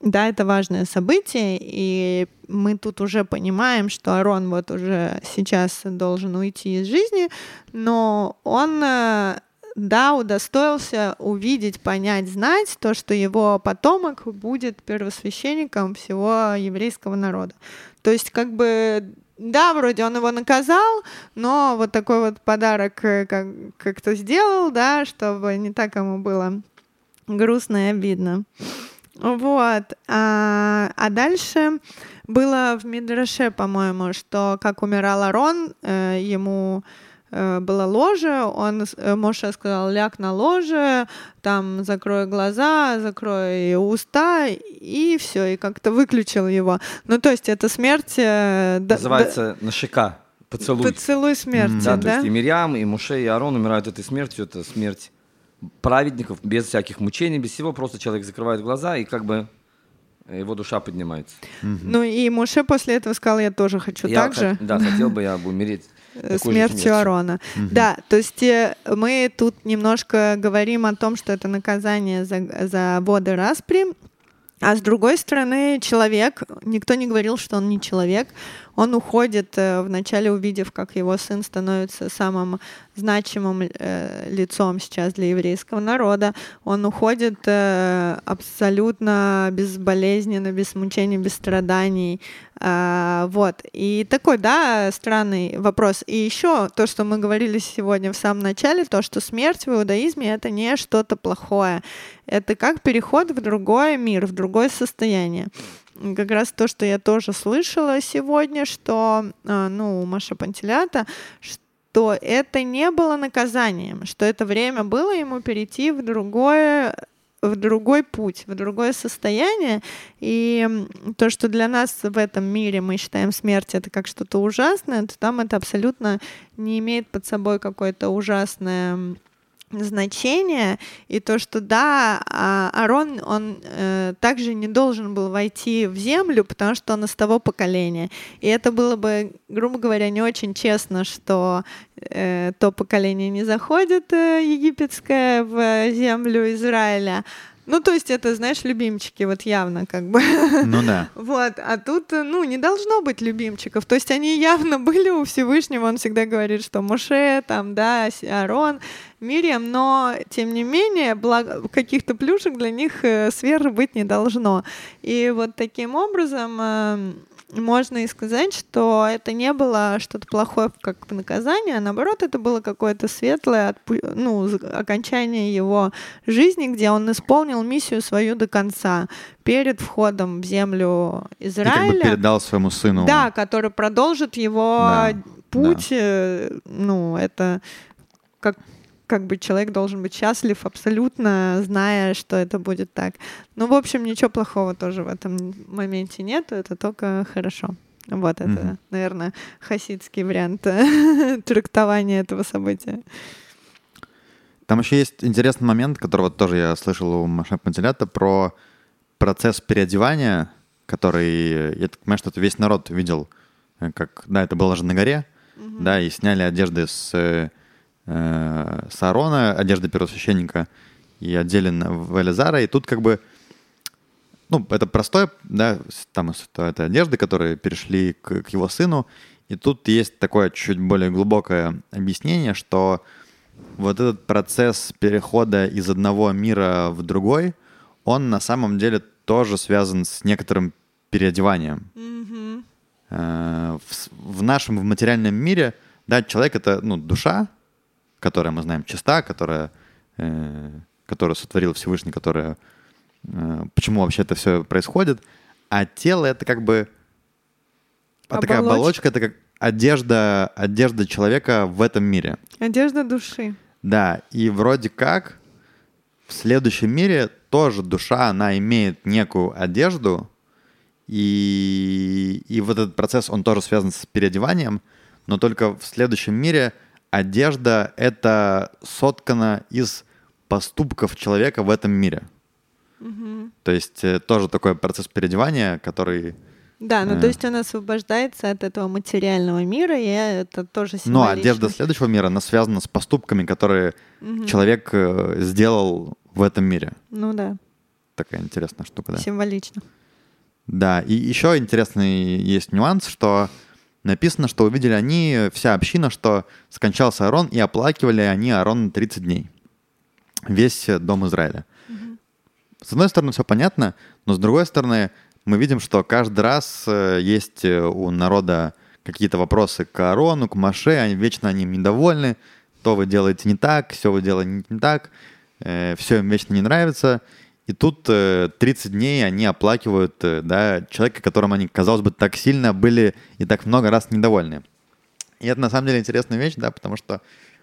да, это важное событие, и мы тут уже понимаем, что Арон вот уже сейчас должен уйти из жизни, но он э, да, удостоился увидеть, понять, знать то, что его потомок будет первосвященником всего еврейского народа. То есть как бы да, вроде он его наказал, но вот такой вот подарок э, как- как-то сделал, да, чтобы не так ему было грустно и обидно. Вот. А, а дальше было в Мидраше, по-моему, что как умирал Арон, э, ему э, было ложе, он, э, Моше сказал, ляг на ложе, там закрой глаза, закрой уста, и все, и как-то выключил его. Ну, то есть это смерть... э, да- Называется да- поцелуй. поцелуй смерти, Да, да? то есть и Мирьям, и Муше, и Арон умирают этой смертью. Это смерть праведников без всяких мучений, без всего. Просто человек закрывает глаза, и как бы его душа поднимается. Ну, и Моше после этого сказал, я тоже хочу Я так же. Да, хотел бы я умереть э, смертью Арона. Да, то есть э, мы тут немножко говорим о том, что это наказание за, за воды распри, а с другой стороны, человек, никто не говорил, что он не человек, он уходит, э, вначале увидев, как его сын становится самым значимым э, лицом сейчас для еврейского народа, он уходит э, абсолютно безболезненно, без мучений, без страданий. Вот. И такой, да, странный вопрос. И еще то, что мы говорили сегодня в самом начале, то, что смерть в иудаизме — это не что-то плохое. Это как переход в другой мир, в другое состояние. Как раз то, что я тоже слышала сегодня, что, а, ну, у Маша Пантелята, что это не было наказанием, что это время было ему перейти в другое в другой путь, в другое состояние. И то, что для нас в этом мире мы считаем смерть это как что-то ужасное, то там это абсолютно не имеет под собой какое-то ужасное значение. И то, что да, а, Арон, он э, также не должен был войти в землю, потому что он из того поколения. И это было бы, грубо говоря, не очень честно, что э, то поколение не заходит э, египетское в землю Израиля. Ну, то есть это, знаешь, любимчики, вот явно как бы. Ну да. Вот, а тут, ну, не должно быть любимчиков. То есть они явно были у Всевышнего. Он всегда говорит, что Моше, там, да, Аарон, Мириам, но, тем не менее, благо- каких-то плюшек для них э, сверх быть не должно. И вот таким образом э, можно и сказать, что это не было что-то плохое как наказание, а наоборот, это было какое-то светлое ну, окончание его жизни, где он исполнил миссию свою до конца перед входом в землю И как бы Израиля. передал своему сыну. Да, который продолжит его Да, путь. э, Ну, это как как бы человек должен быть счастлив абсолютно, зная, что это будет так. Ну, в общем, ничего плохого тоже в этом моменте нет, это только хорошо. Вот это, Мгм. наверное, хасидский вариант э, трактования этого события. Там еще есть интересный момент, который вот тоже я слышал у Маши Пантелята, про процесс переодевания, который, я так понимаю, что это весь народ видел, э, как, да, это было же на горе, да, и сняли одежды с, э, с Аарона, одежды первосвященника, и одели на- в Элизара, и тут как бы, ну, это простое, да, там это одежды, которые перешли к, к его сыну, и тут есть такое чуть более глубокое объяснение, что вот этот процесс перехода из одного мира в другой, он на самом деле тоже связан с некоторым переодеванием. Э, В, в нашем в материальном мире, да, человек это ну, душа, которая мы знаем чиста, которая, э, которую сотворил Всевышний, которая э, почему вообще это все происходит, а тело это как бы а такая Оболочка. оболочка, это как одежда, одежда человека в этом мире. Одежда души. Да, и вроде как в следующем мире тоже душа, она имеет некую одежду, и, и вот этот процесс, он тоже связан с переодеванием, но только в следующем мире одежда — это соткана из поступков человека в этом мире. То есть э, тоже такой процесс переодевания, который... Да, ну Э. то есть он освобождается от этого материального мира, и это тоже Но символично. одежда следующего мира, она связана с поступками, которые человек э, сделал в этом мире. Ну да, Такая интересная штука, да. символично. Да, и еще интересный есть нюанс, что написано, что увидели они, вся община, что скончался Аарон, и оплакивали они Аарона 30 дней. весь дом Израиля. С одной стороны, все понятно, но с другой стороны, мы видим, что каждый раз э, есть э, у народа какие-то вопросы к Аарону, к Маше, они вечно они им недовольны, то вы делаете не так, все вы делаете не так, э, все им вечно не нравится. И тут 30 дней они оплакивают да, человека, которым они, казалось бы, так сильно были и так много раз недовольны. И это на самом деле интересная вещь, да, потому что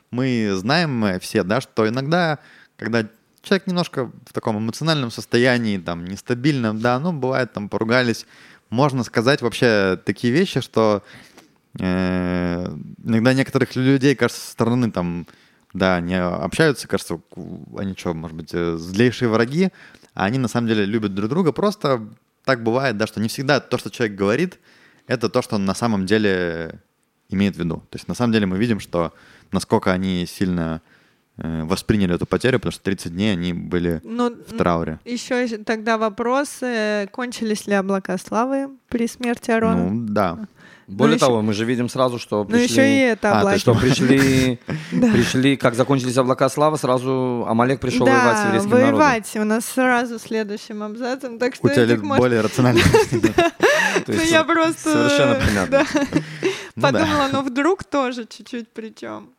мы знаем все, да, что иногда, когда человек немножко в таком эмоциональном состоянии, там, нестабильном, да, ну, бывает, там, поругались, можно сказать вообще такие вещи, что э, иногда некоторых людей, кажется, со стороны, там, да, они общаются, кажется, они что, может быть, э, злейшие враги, а они на самом деле любят друг друга, просто так бывает, да, что не всегда то, что человек говорит, это то, что он на самом деле имеет в виду. То есть на самом деле мы видим, что насколько они сильно э, восприняли эту потерю, потому что 30 дней они были Но в трауре. Еще тогда вопрос, кончились ли облака славы при смерти Арона? Ну, да. Более ну, того, еще... мы же видим сразу, что пришли... Ну, еще и это облаки. А, что пришли, пришли, как закончились облака славы, сразу Амалек пришел да, воевать с еврейским воевать. у нас сразу следующим абзацем, так что... У тебя более рационально. Ну, я просто... Совершенно понятно. Ну Подумала, ну вдруг тоже чуть-чуть причем.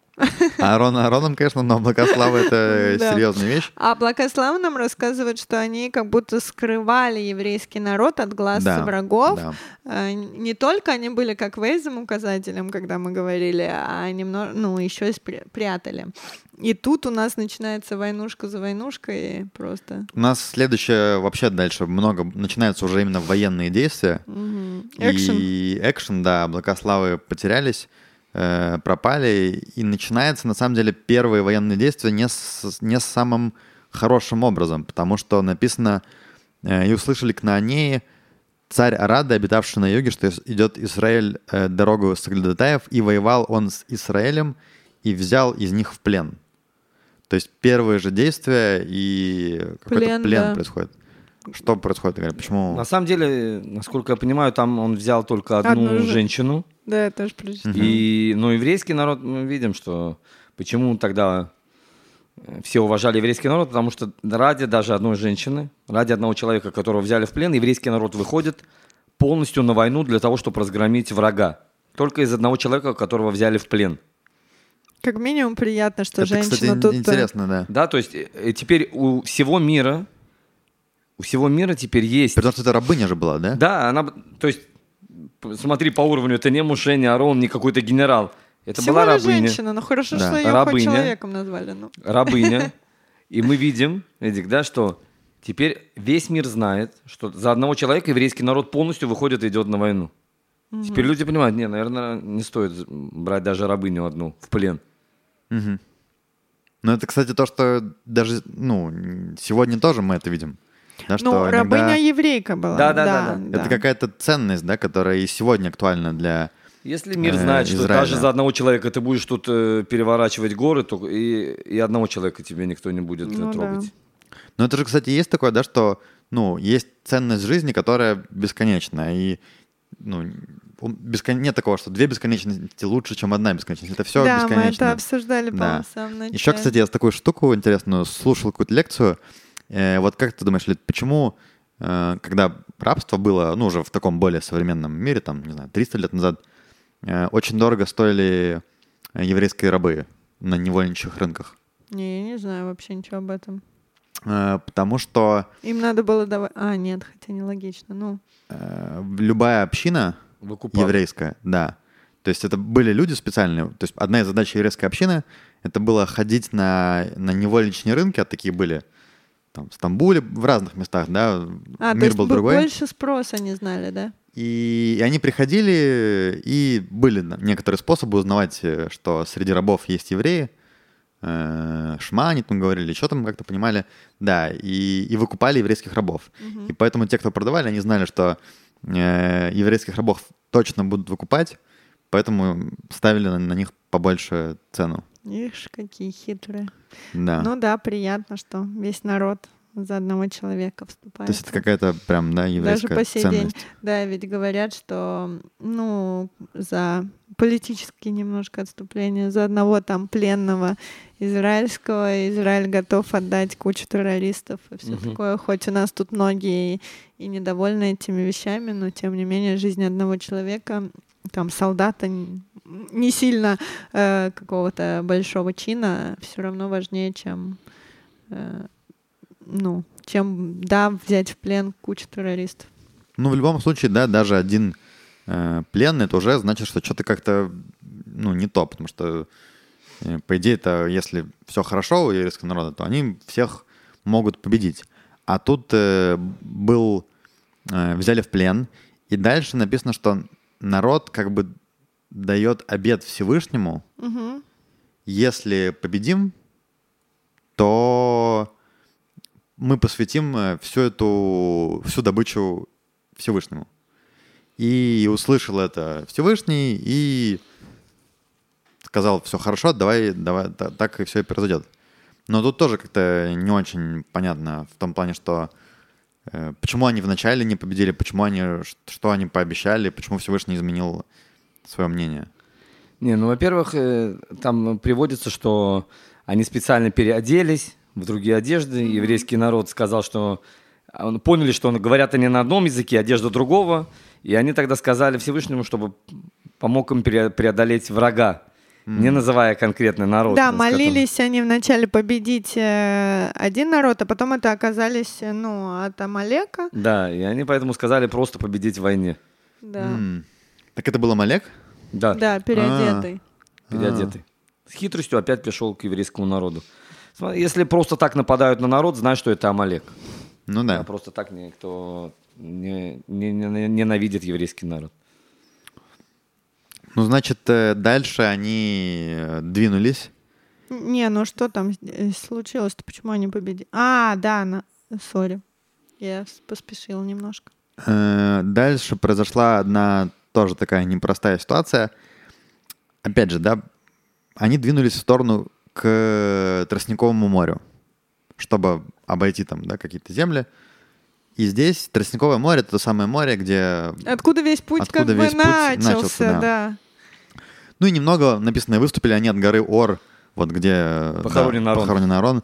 А Арон, Ароном, конечно, но облака славы — это да. серьезная вещь. А облака славы нам рассказывают, что они как будто скрывали еврейский народ от глаз да, врагов. Да. А, не только они были как вейзом указателем, когда мы говорили, а немного, ну, еще и прятали. И тут у нас начинается войнушка за войнушкой просто. У нас следующее вообще дальше много начинаются уже именно военные действия. Угу. И экшен, да, облака славы потерялись. Э, пропали, и начинается, на самом деле, первые военные действия не с, не с самым хорошим образом, потому что написано э, «И услышали к Наанее царь Арада, обитавший на юге, что идет Израиль э, дорогу Саглядатаев, и воевал он с Израилем, и взял из них в плен». То есть первые же действия и какой-то плен, плен да. происходит. Что происходит? Почему? На самом деле, насколько я понимаю, там он взял только одну, одну женщину. Да, я тоже прочитала. И, но еврейский народ, мы видим, что почему тогда э, все уважали еврейский народ, потому что ради даже одной женщины, ради одного человека, которого взяли в плен, еврейский народ выходит полностью на войну для того, чтобы разгромить врага. Только из одного человека, которого взяли в плен. Как минимум приятно, что Это, женщина кстати, тут... интересно, да. Да, то есть э, теперь у всего мира, у всего мира теперь есть... Потому что это рабыня же была, да? Да, она... То есть смотри по уровню, это не Муше, не Арон, не какой-то генерал. Это Всего была рабыня. женщина, ну хорошо, да. что ее рабыня, хоть человеком назвали. Ну. Рабыня. И мы видим, Эдик, да, что теперь весь мир знает, что за одного человека еврейский народ полностью выходит и идет на войну. Угу. Теперь люди понимают, не, наверное, не стоит брать даже рабыню одну в плен. Угу. Ну, это, кстати, то, что даже, ну, сегодня тоже мы это видим. Да, ну, что рабыня иногда... еврейка была. Да, да, да. да, да. Это какая-то ценность, да, которая и сегодня актуальна для если мир э, знает, что даже за одного человека ты будешь тут э, переворачивать горы, то и, и одного человека тебе никто не будет ну, трогать. Да. Но это же, кстати, есть такое, да, что ну, есть ценность жизни, которая бесконечна. И ну, бескон... нет такого, что две бесконечности лучше, чем одна бесконечность. Это все да, бесконечно. мы это обсуждали, да. по самом начале. Еще, кстати, я такую штуку интересную слушал какую-то лекцию, Э, вот как ты думаешь, Лид, почему, э, когда рабство было, ну, уже в таком более современном мире, там, не знаю, 300 лет назад, э, очень дорого стоили еврейские рабы на невольничьих рынках? Не, я не знаю вообще ничего об этом. Потому что... Им надо было давать... А, нет, хотя нелогично, ну... Любая община Выкупал. еврейская, да. То есть это были люди специальные. То есть одна из задач еврейской общины — это было ходить на, на невольничные рынки, а такие были — там, в Стамбуле, в разных местах, да, а, мир был другой. больше спроса они знали, да? И, и они приходили, и были некоторые способы узнавать, э, что среди рабов есть евреи, э, шмани, там говорили, что там как-то понимали, да, и, и выкупали еврейских рабов. Угу. И поэтому те, кто продавали, они знали, что э, еврейских рабов точно будут выкупать, поэтому ставили на, на них побольше цену. Ишь, какие хитрые. Да. Ну да, приятно, что весь народ за одного человека вступает. То есть это какая-то прям, да, еврейская Даже по сей ценность. день. Да, ведь говорят, что, ну, за политические немножко отступления. За одного там пленного израильского Израиль готов отдать кучу террористов и все Мгм. такое. Хоть у нас тут многие и, и недовольны этими вещами, но тем не менее жизнь одного человека, там солдата не сильно э, какого-то большого чина, все равно важнее, чем э, ну, чем да взять в плен кучу террористов. Ну, в любом случае, да, даже один э, пленный, это уже значит, что что-то как-то, ну, не то, потому что, э, по идее, это если все хорошо у еврейского народа, то они всех могут победить. А тут э, был, э, взяли в плен, и дальше написано, что народ как бы дает обед Всевышнему, Мгм. если победим, то мы посвятим э, всю эту, всю добычу Всевышнему. И услышал это Всевышний и сказал, все хорошо, давай, давай, та- так и все и произойдет. Но тут тоже как-то не очень понятно в том плане, что э, почему они вначале не победили, почему они, что они пообещали, почему Всевышний изменил свое мнение. Не, ну, во-первых, э, там приводится, что они специально переоделись в другие одежды. Еврейский народ сказал, что он- поняли, что говорят они на одном языке, одежда другого. И они тогда сказали Всевышнему, чтобы помог им преодолеть врага, не называя конкретный народ. Да, с которым- молились они вначале победить э, один народ, а потом это оказались, э, ну, от Амалека. Да, и они поэтому сказали просто победить в войне. Да, М. Так это был Амалек? Да, да переодетый. переодетый. С хитростью опять пришел к еврейскому народу. Если просто так нападают на народ, знай, что это Амалек. Ну да. А просто так никто не, не- не- ненавидит еврейский народ. Ну, значит, э, дальше они э, двинулись. Не, ну что там э, случилось-то? Почему они победили? А, да, на... сори. Я поспешила немножко. Дальше произошла одна тоже такая непростая ситуация. Опять же, да, они двинулись в сторону к Тростниковому морю, чтобы обойти там, да, какие-то земли. И здесь Тростниковое море — это то самое море, где... Откуда весь путь Откуда как весь бы путь начался, начался, да. да. Ну и немного написано, выступили они от горы Ор, вот где... Похоронен да, Арон. Похоронен Арон.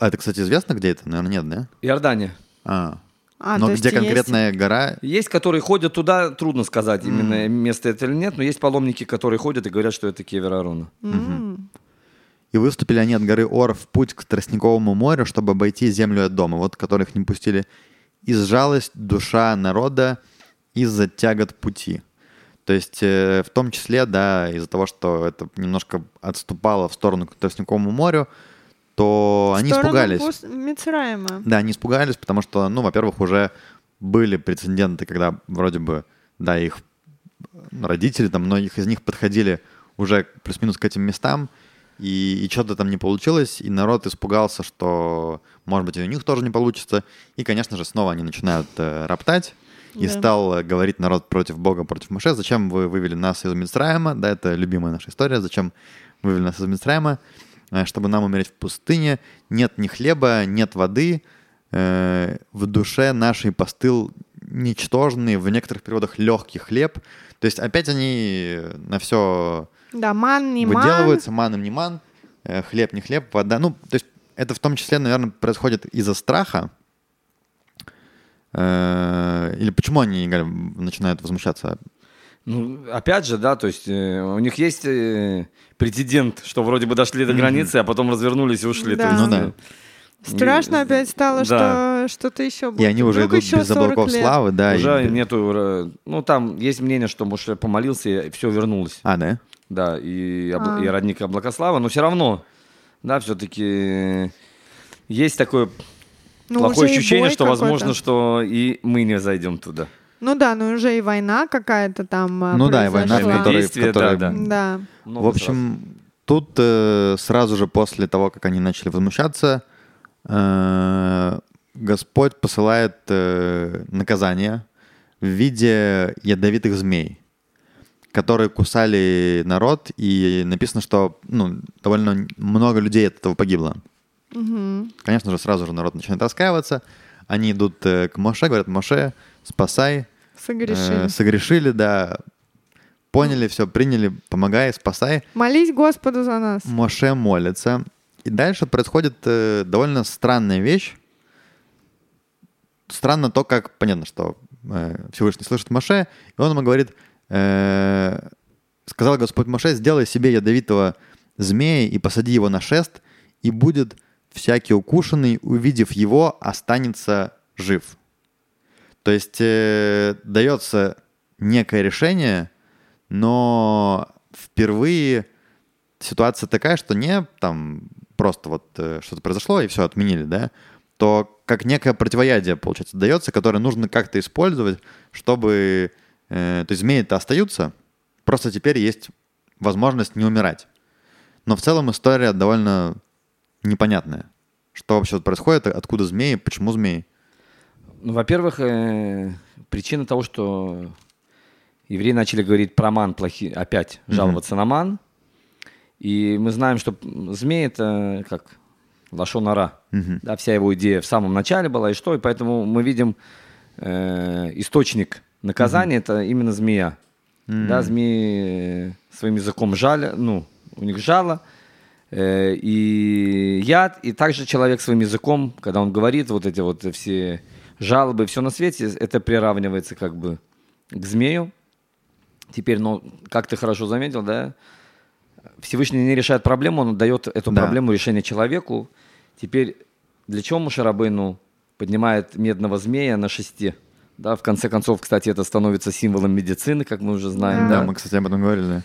Это, кстати, известно, где это? Наверное, нет, да? Иордания. А. А, Но есть где есть- конкретная гора, Есть, которые ходят туда, трудно сказать, именно место это или нет, но есть паломники, которые ходят и говорят, что это Кевер Арона. М. И выступили они от горы Ор в путь к Тростниковому морю, чтобы обойти землю от дома, вот которых не пустили. И сжалась душа народа из-за тягот пути. То есть э, в том числе, да, из-за того, что это немножко отступало в сторону к Тростниковому морю, то они испугались. Мицраима. Да, они испугались, потому что, ну, во-первых, уже были прецеденты, когда вроде бы, да, их родители, там, многих из них подходили уже плюс-минус к этим местам, и, и что-то там не получилось, и народ испугался, что, может быть, и у них тоже не получится. И, конечно же, снова они начинают э, роптать, и Да. стал э, говорить народ против Бога, против Моше. Зачем вы вывели нас из Мицраима? Да, это любимая наша история. Зачем вывели нас из Мицраима? Э, Чтобы нам умереть в пустыне. Нет ни хлеба, нет воды. Э, В душе нашей постыл ничтожный, в некоторых переводах легкий хлеб. То есть опять они на все Да, ман, не выделываются, ман им не ман, э, хлеб не хлеб, вода. Ну, то есть это в том числе, наверное, происходит из-за страха. Э, Или почему они начинают возмущаться? Ну, опять же, да, то есть э, у них есть э, прецедент, что вроде бы дошли до границы, а потом развернулись и ушли. То Да. есть, Ну да. э, Страшно и- опять стало, да. что что-то еще будет. И они уже Вдруг идут еще без 40 облаков лет. славы, да. и Уже нету, э, ну там есть мнение, что Моше помолился и все вернулось. А, да? Да, и, обла- А. и родник Облакослава, но все равно, да, все-таки есть такое Ну, плохое уже и ощущение, бой что какой-то. возможно, что и мы не зайдем туда. Ну да, ну уже и война какая-то там а, Ну да, и война, в которой... в Действия, которой- да, Да. Много В общем, тут э, сразу же после того, как они начали возмущаться, э, Господь посылает э, наказание в виде ядовитых змей, которые кусали народ, и написано, что ну, довольно много людей от этого погибло. Мгм. Конечно же, сразу же народ начинает раскаиваться. Они идут э, к Моше, говорят, Моше, спасай, Согрешили. Э, согрешили, да. поняли, все, приняли, помогай, спасай. Молись Господу за нас. Моше молится. И дальше происходит э, довольно странная вещь. Странно то, как понятно, что э, Всевышний слышит Моше, и он ему говорит, э, сказал Господь Моше, сделай себе ядовитого змея и посади его на шест, и будет всякий укушенный, увидев его, останется жив. То есть э, дается некое решение, но впервые ситуация такая, что не там просто вот э, что-то произошло и все отменили, да, то как некое противоядие, получается, дается, которое нужно как-то использовать, чтобы... Э, то есть змеи-то остаются, просто теперь есть возможность не умирать. Но в целом история довольно непонятная. Что вообще происходит, откуда змеи, почему змеи? Ну, во-первых, э, причина того, что евреи начали говорить про ман, плохи, опять жаловаться на ман. И мы знаем, что змей это как лошонара. Мгм. Да, вся его идея в самом начале была, и что, и поэтому мы видим э, источник наказания это именно змея. Да, змеи своим языком жали, ну, у них жало, и яд, и также человек своим языком, когда он говорит вот эти вот все жалобы, все на свете, это приравнивается как бы к змею. Теперь, ну, как ты хорошо заметил, да, Всевышний не решает проблему, он дает эту Да. проблему решения человеку. Теперь для чего Мушарабейну поднимает медного змея на шесте? Да, в конце концов, кстати, это становится символом медицины, как мы уже знаем. Да, да. мы, кстати, об этом говорили.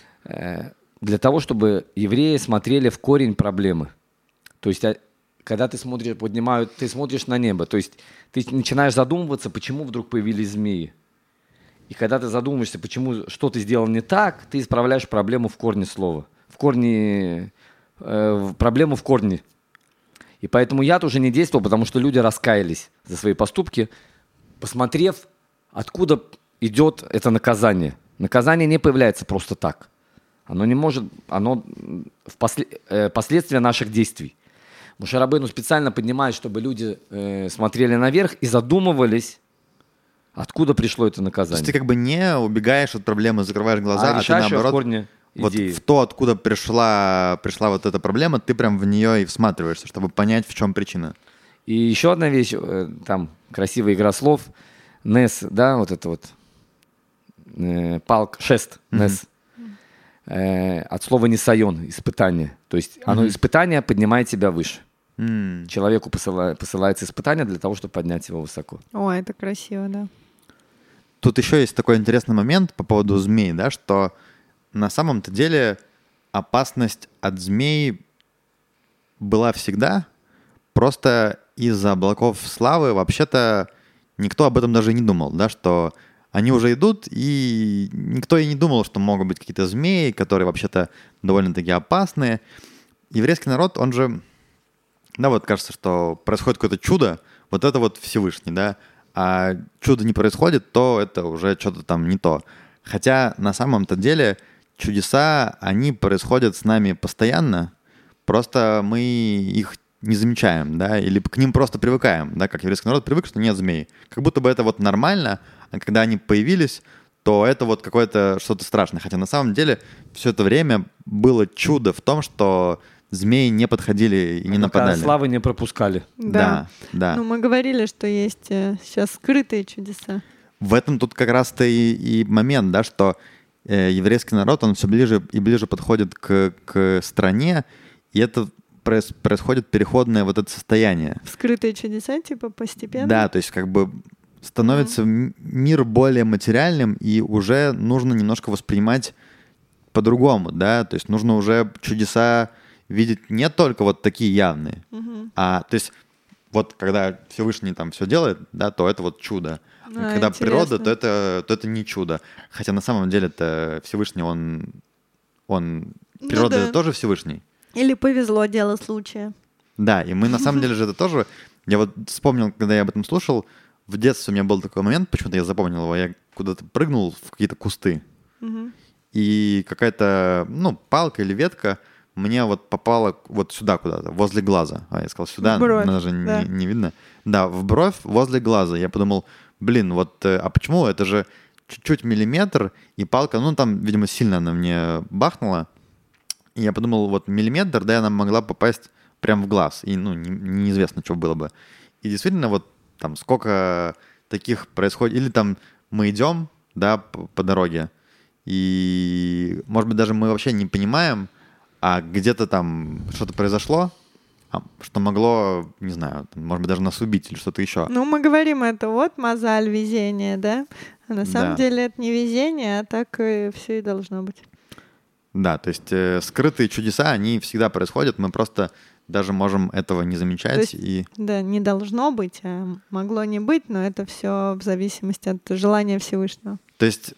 Для того, чтобы евреи смотрели в корень проблемы. То есть, а, когда ты смотришь, поднимают, ты смотришь на небо, то есть ты начинаешь задумываться, почему вдруг появились змеи. И когда ты задумаешься, почему что ты сделал не так, ты исправляешь проблему в корне слова. В корне, э, проблему в корне. И поэтому яд уже не действовал, потому что люди раскаялись за свои поступки, посмотрев, откуда идет это наказание. Наказание не появляется просто так. Оно не может, оно в после- э, последствия наших действий. Мушарабейну специально поднимает, чтобы люди э, смотрели наверх и задумывались, откуда пришло это То наказание. есть ты как бы не убегаешь от проблемы, закрываешь глаза, а, ты её в наоборот... корне Вот идеи. в то, откуда пришла, пришла вот эта проблема, ты прям в нее и всматриваешься, чтобы понять, в чем причина. И еще одна вещь, э, там красивая игра слов, Нес, да, вот это вот, э, палк, шест, Нес, Э, от слова несайон, испытание. То есть оно испытание поднимает тебя выше. М. Человеку посыла- посылается испытание для того, чтобы поднять его высоко. О, это красиво, да. Тут еще есть такой интересный момент по поводу змей, да, что на самом-то деле опасность от змей была всегда, просто из-за облаков славы вообще-то никто об этом даже не думал, да, что они уже идут, и никто и не думал, что могут быть какие-то змеи, которые вообще-то довольно-таки опасные. Еврейский народ, он же, да, вот кажется, что происходит какое-то чудо, вот это вот Всевышний, да, а чудо не происходит, то это уже что-то там не то. Хотя на самом-то деле чудеса, они происходят с нами постоянно, просто мы их не замечаем, да, или к ним просто привыкаем, да, как еврейский народ привык, что нет змей. Как будто бы это вот нормально, а когда они появились, то это вот какое-то что-то страшное. Хотя на самом деле все это время было чудо в том, что змеи не подходили и не нападали. славы не пропускали. Да, да. Ну, мы говорили, что есть э, сейчас скрытые чудеса. В этом тут как раз-то и, и момент, да, что э, еврейский народ, он все ближе и ближе подходит к, к стране, и это проис- происходит переходное вот это состояние. Скрытые чудеса, типа, постепенно. Да, то есть как бы становится м- мир более материальным, и уже нужно немножко воспринимать по-другому, да, то есть нужно уже чудеса видеть не только вот такие явные, Мгм. а, то есть вот когда Всевышний там все делает, да, то это вот чудо. А А, когда природа, интересно. то это, то это не чудо. Хотя на самом деле это Всевышний, он, он Ну природа да. это тоже Всевышний. Или повезло, дело случая. Да, и мы на самом деле же это тоже... Я вот вспомнил, когда я об этом слушал, в детстве у меня был такой момент, почему-то я запомнил его, я куда-то прыгнул в какие-то кусты, Мгм. и какая-то, ну, палка или ветка мне вот попала вот сюда куда-то, возле глаза. А я сказал, сюда, бровь, даже не- да. не, видно. Да, в бровь, возле глаза. Я подумал, блин, вот, э, а почему? Это же чуть-чуть миллиметр, и палка, ну, там, видимо, сильно она мне бахнула. И я подумал, вот миллиметр, да, она могла попасть прям в глаз. И, ну, не- неизвестно, что было бы. И действительно, вот там сколько таких происходит. Или там мы идем, да, по, дороге, и, может быть, даже мы вообще не понимаем, а где-то там что-то произошло, а, что могло, не знаю, может быть, даже нас убить или что-то еще. Ну, мы говорим это вот мозаль, везение, да? А на самом Да. деле это не везение, а так все и должно быть. Да, то есть э, скрытые чудеса, они всегда происходят, мы просто даже можем этого не замечать. Есть- и Да, не должно быть, а могло не быть, но это все в зависимости от желания Всевышнего. То есть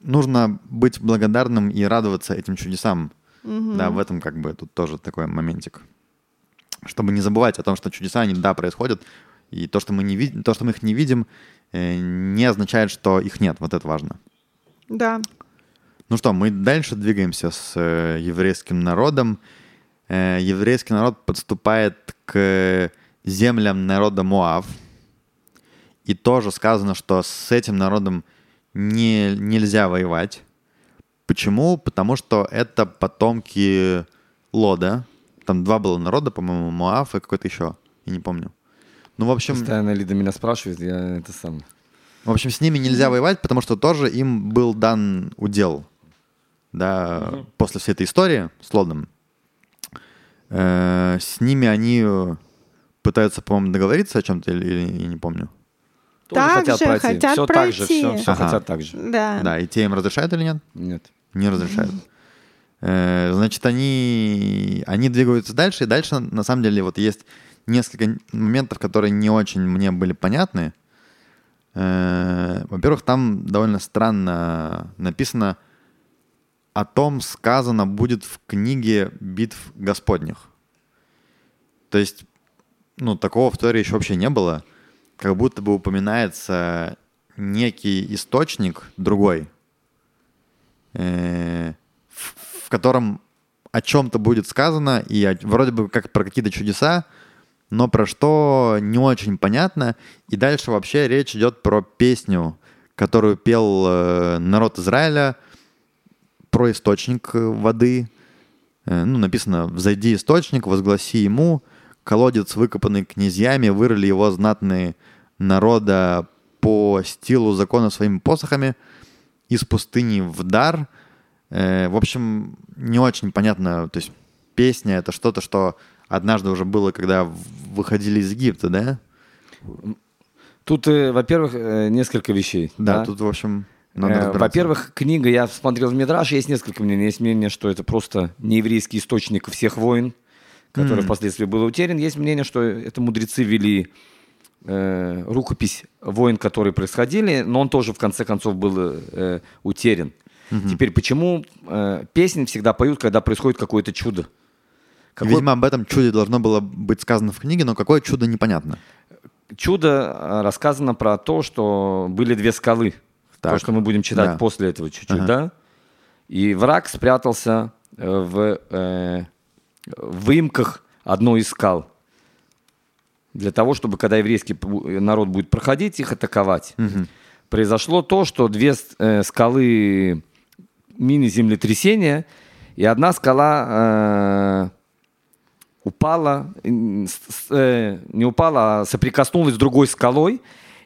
нужно быть благодарным и радоваться этим чудесам. Мгм. Да, в этом как бы тут тоже такой моментик. Чтобы не забывать о том, что чудеса, они, да, происходят, и то, что мы, не видим, то, что мы их не видим, э, не означает, что их нет. Вот это важно. Да. Ну что, мы дальше двигаемся с э, еврейским народом. Э, еврейский народ подступает к землям народа Моав. И тоже сказано, что с этим народом не, нельзя воевать. Почему? Потому что это потомки Лода. Там два было народа, по-моему, Моав и какой-то еще. Я не помню. Ну, в общем, Постоянно Лида меня спрашивает, я это сам. в общем, с ними нельзя воевать, потому что тоже им был дан удел. Да, после всей этой истории с Лодом. Э, с ними они э, пытаются, по-моему, договориться о чем-то, или, или я не помню. Так хотят же пройти. хотят все так же, пройти. все, все Ага. хотят так же. Да. Да, и те им разрешают или нет? Нет. Не разрешают. Э, Значит, они, они двигаются дальше, и дальше, на самом деле, вот есть несколько моментов, которые не очень мне были понятны. Э, Во-первых, там довольно странно написано о том сказано будет в книге битв Господних. То есть, ну, такого в Торе еще вообще не было. Как будто бы упоминается некий источник другой, э, в, котором о чем-то будет сказано, и вроде бы как про какие-то чудеса, но про что не очень понятно. И дальше вообще речь идет про песню, которую пел э, народ Израиля, про источник э, воды. Э, ну, написано «Взойди источник, возгласи ему, колодец, выкопанный князьями, вырыли его знатные народа по стилу закона своими посохами, из пустыни в дар». Э, в общем, не очень понятно, то есть песня — это что-то, что однажды уже было, когда выходили из Египта, да? Тут, во-первых, несколько вещей. Да, тут, в общем. Во-первых, книга, я смотрел в Мидраш, есть несколько мнений. Есть мнение, что это просто нееврейский источник всех войн, который М. впоследствии был утерян. Есть мнение, что это мудрецы вели э, рукопись войн, которые происходили, но он тоже в конце концов был э, утерян. Теперь, почему э, песни всегда поют, когда происходит какое-то чудо? Какое Видимо, об этом чуде должно было быть сказано в книге, но какое чудо непонятно. чудо э, рассказано про то, что были две скалы. То, Так. что мы будем читать Да. после этого чуть-чуть, Ага. да? И враг спрятался э, в э, выемках одной из скал. Для того, чтобы, когда еврейский пу- народ будет проходить, их атаковать. Произошло то, что две э, скалы мини-землетрясения, и одна скала э, упала, э, не упала, а соприкоснулась с другой скалой,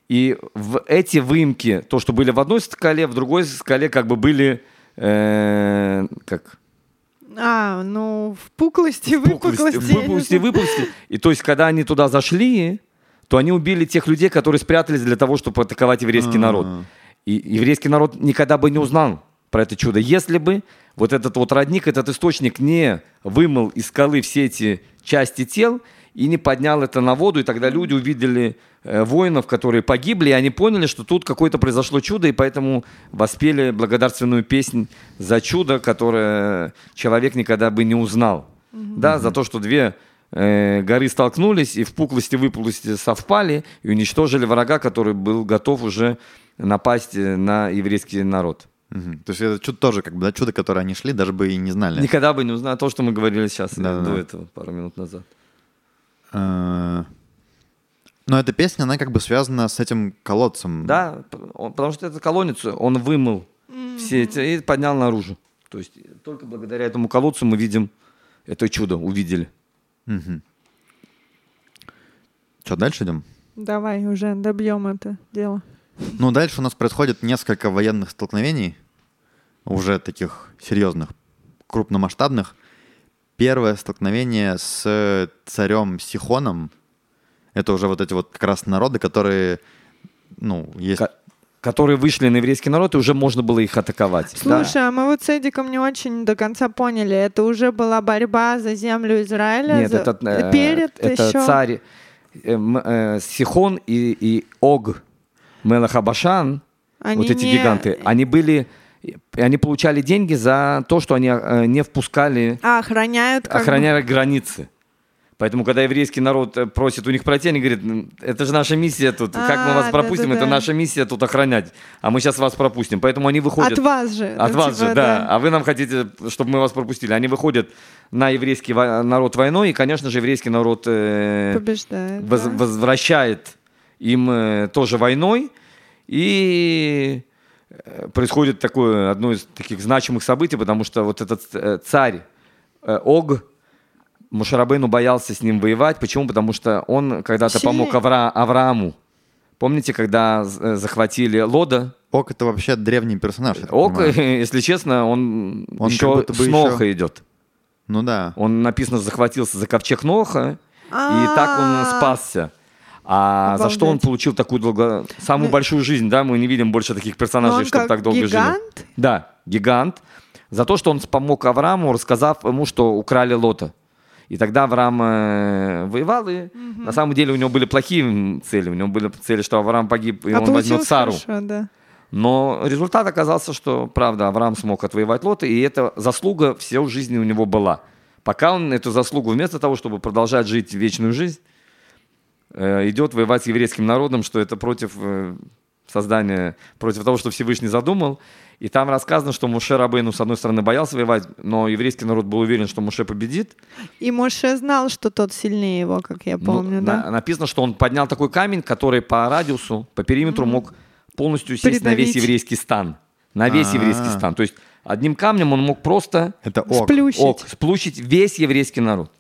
и в эти выемки, то, что были в одной скале, в другой скале как бы были, э, как, А, ну, впуклости, выпуклости, выпуклости. я не выпуклости, выпуклости. И то есть, когда они туда зашли, то они убили тех людей, которые спрятались для того, чтобы атаковать еврейский народ. А. И еврейский народ никогда бы не узнал про это чудо, если бы вот этот вот родник, этот источник не вымыл из скалы все эти части тел и не поднял это на воду, и тогда люди увидели э, воинов, которые погибли, и они поняли, что тут какое-то произошло чудо, и поэтому воспели благодарственную песнь за чудо, которое человек никогда бы не узнал. Да, за то, что две э, горы столкнулись, и впуклости и выпуклости совпали, и уничтожили врага, который был готов уже напасть э, на еврейский народ. Мгм. То есть это чудо тоже, как бы, да, чудо, которое они шли, даже бы и не знали. Никогда бы не узнал то, что мы говорили сейчас, Да-да-да. до этого, пару минут назад. Э, Но эта песня, она как бы связана с этим колодцем. Да, он- потому что это колонец, он вымыл все эти и поднял наружу. То есть только благодаря этому колодцу мы видим это чудо, увидели. Что, дальше идем? Давай уже добьем это дело. Ну, дальше у нас происходит несколько военных столкновений, уже таких серьезных, крупномасштабных. Первое столкновение с царем Сихоном. Это уже вот эти вот как раз народы, которые, ну, есть... Ко- которые вышли на еврейский народ, и уже можно было их атаковать. Да. Слушай, а мы вот с Эдиком не очень до конца поняли. Это уже была борьба за землю Израиля? Нет, за- это, э, перед это еще? царь э, э, Сихон и, и Ог Мелахабашан, вот эти не- гиганты, они были, и они получали деньги за то, что они э, не впускали, А, охраняют как бы- границы. Поэтому, когда еврейский народ э, просит у них пройти, они говорят, «М, это же наша миссия тут, как мы А, вас пропустим, это да-да-да. наша миссия тут охранять, а мы сейчас вас пропустим. Поэтому они выходят... От вас же. От ну, вас типа, же, да. А вы нам хотите, чтобы мы вас пропустили. Они выходят на еврейский народ войной, и, конечно же, еврейский народ э, Побеждает. воз- да. возвращает им э, тоже войной. И происходит такое одно из таких значимых событий, потому что вот этот э, царь э, Ог, Мушарабейну боялся с ним воевать. Почему? Потому что он когда-то помог Авра- Аврааму. Помните, когда э, захватили Лода, Ок — это вообще древний персонаж. Ок, понимаю. если честно, он, Он еще с еще- Ноха идет. Ну да. Он, написано, захватился за ковчег Ноха, и А. так он спасся. А за что он Обалдеть. получил такую долго... самую Ну, большую жизнь, да? Мы не видим больше таких персонажей, он чтобы так долго жили. гигант? Да, гигант. За то, что он помог Аврааму, рассказав ему, что украли Лота. И тогда Авраам э, воевал, и на самом деле у него были плохие цели. У него были цели, что Авраам погиб, и а он возьмет Сару. хорошо, да. Но результат оказался, что, правда, Авраам смог отвоевать Лота, и эта заслуга всю жизнь у него была. Пока он эту заслугу, вместо того, чтобы продолжать жить вечную жизнь, идет воевать с еврейским народом, что это против э, создания, против того, что Всевышний задумал. И там рассказано, что Муше Рабейну, с одной стороны, боялся воевать, но еврейский народ был уверен, что Муше победит. И Моше знал, что тот сильнее его, как я Ну, помню, на- да? Написано, что он поднял такой камень, который по радиусу, по периметру мог полностью сесть на весь Придавить. еврейский стан. На весь А-а. еврейский стан. То есть одним камнем он мог просто Это ок. Сплющить. ок, сплющить весь еврейский народ.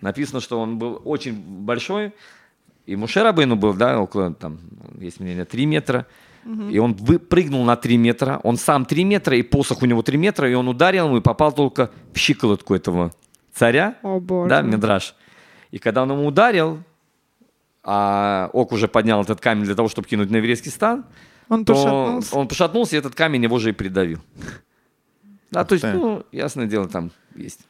Написано, что он был очень большой. И Муше Рабейну был, да, около, там, есть мнение, 3 метра. И он выпрыгнул на 3 метра. Он сам 3 метра, и посох у него 3 метра, и он ударил ему и попал только в щиколотку этого царя. О, боже. Да, Мидраш. И когда он ему ударил, а Ок уже поднял этот камень для того, чтобы кинуть на еврейский стан, Он то пошатнулся. он пошатнулся, и этот камень его же и придавил. Да, то есть, ну, ясное дело, там есть